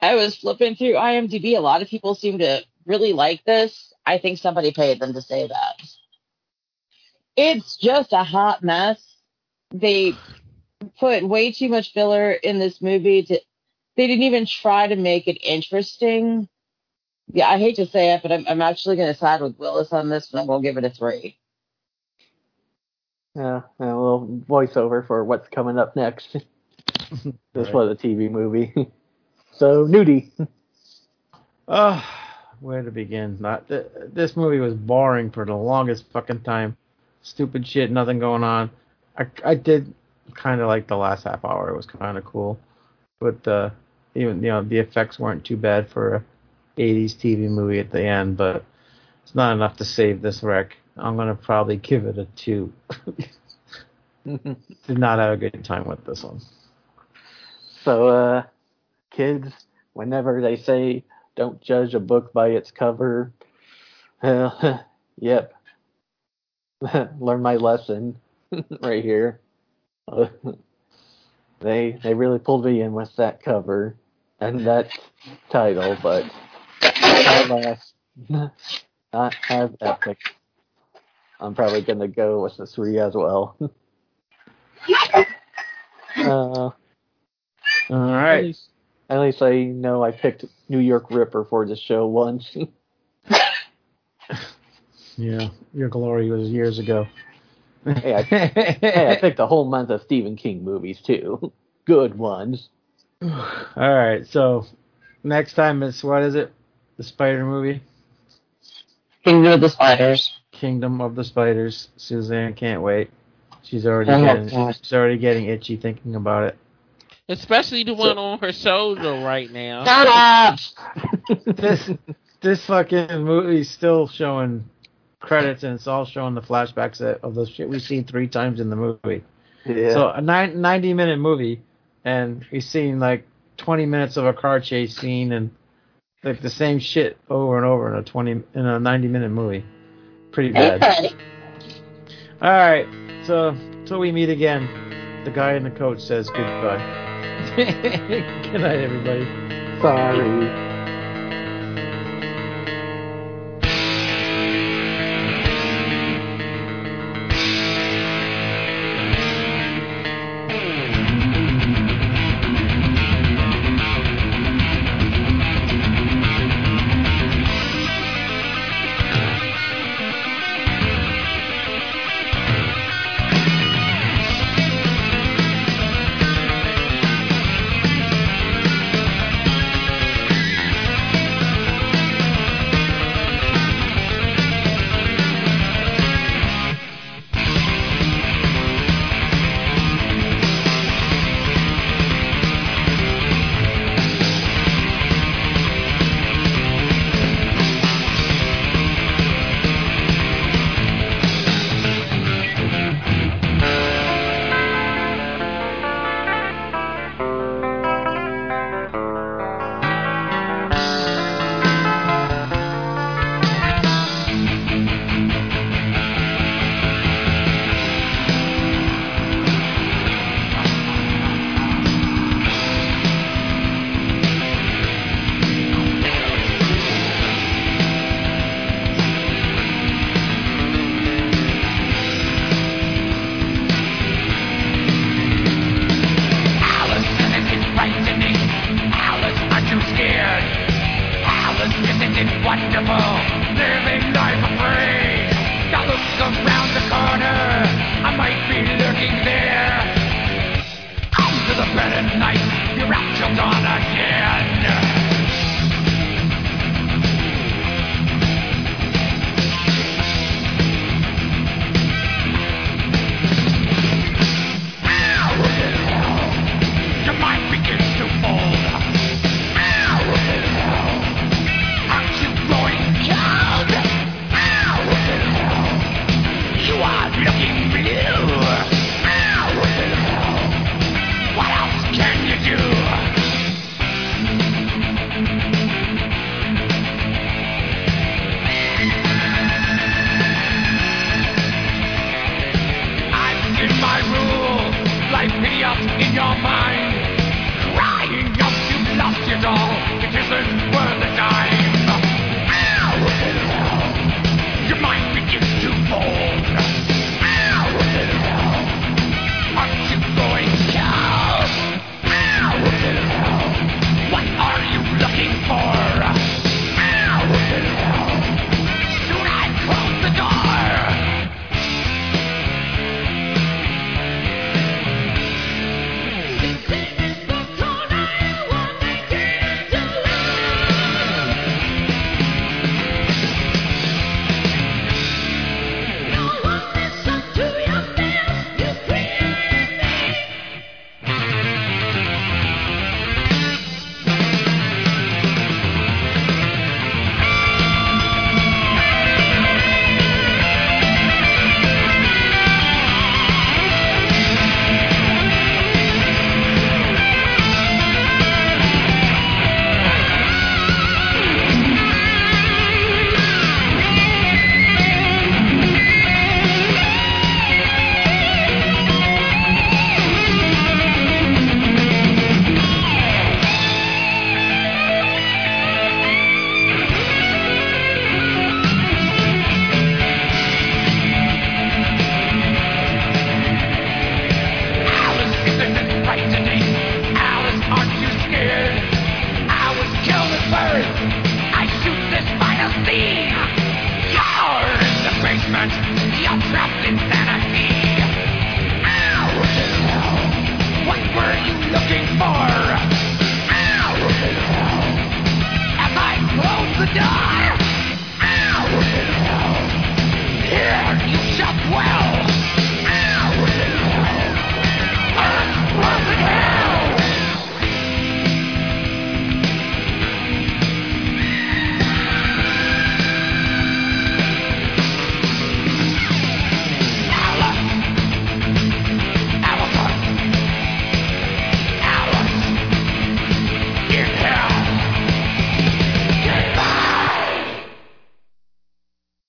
Speaker 5: I was flipping through IMDb. A lot of people seem to really like this. I think somebody paid them to say that. It's just a hot mess. They put way too much filler in this movie. To, they didn't even try to make it interesting. Yeah, I hate to say it, but I'm, I'm actually going to side with Willis on this one. We'll give it a three.
Speaker 2: Uh, yeah, a little voiceover for what's coming up next. this
Speaker 3: Right.
Speaker 2: was a TV movie. so, nudie.
Speaker 3: Oh, where to begin? Not th- this movie was boring for the longest fucking time. Stupid shit, nothing going on. I I did kind of like the last half hour. It was kind of cool, but uh, even you know the effects weren't too bad for a 80s TV movie at the end. But it's not enough to save this wreck. I'm gonna probably give it a two. Did not have a good time with this one.
Speaker 2: so, uh, kids, whenever they say don't judge a book by its cover, well, yep. Learn my lesson right here. they they really pulled me in with that cover and that title, but alas, not as epic. I'm probably gonna go with the three as well. uh,
Speaker 3: All right.
Speaker 2: Least, at least I know I picked New York Ripper for the show once.
Speaker 3: Yeah, your glory was years ago.
Speaker 2: hey, I, hey, I picked a whole month of Stephen King movies too. Good ones.
Speaker 3: All right, so next time it's what is it? The spider movie,
Speaker 5: Kingdom of the Spiders.
Speaker 3: Kingdom of the Spiders. Suzanne can't wait. She's already
Speaker 5: Oh,
Speaker 3: getting
Speaker 5: God.
Speaker 3: she's already getting itchy thinking about it.
Speaker 4: Especially the one on her shoulder right now.
Speaker 5: Shut up!
Speaker 3: This this fucking movie's still showing credits and it's all showing the flashbacks of- of the shit we've seen three times in the movie.
Speaker 2: Yeah.
Speaker 3: So a nine, 90 minute movie, and we've seen like 20 minutes of a car chase scene and like the same shit over and over in a 20 in a 90 minute movie. Pretty bad. All right, so till we meet again, the guy in the coat says goodbye. Good night, everybody.
Speaker 2: Sorry.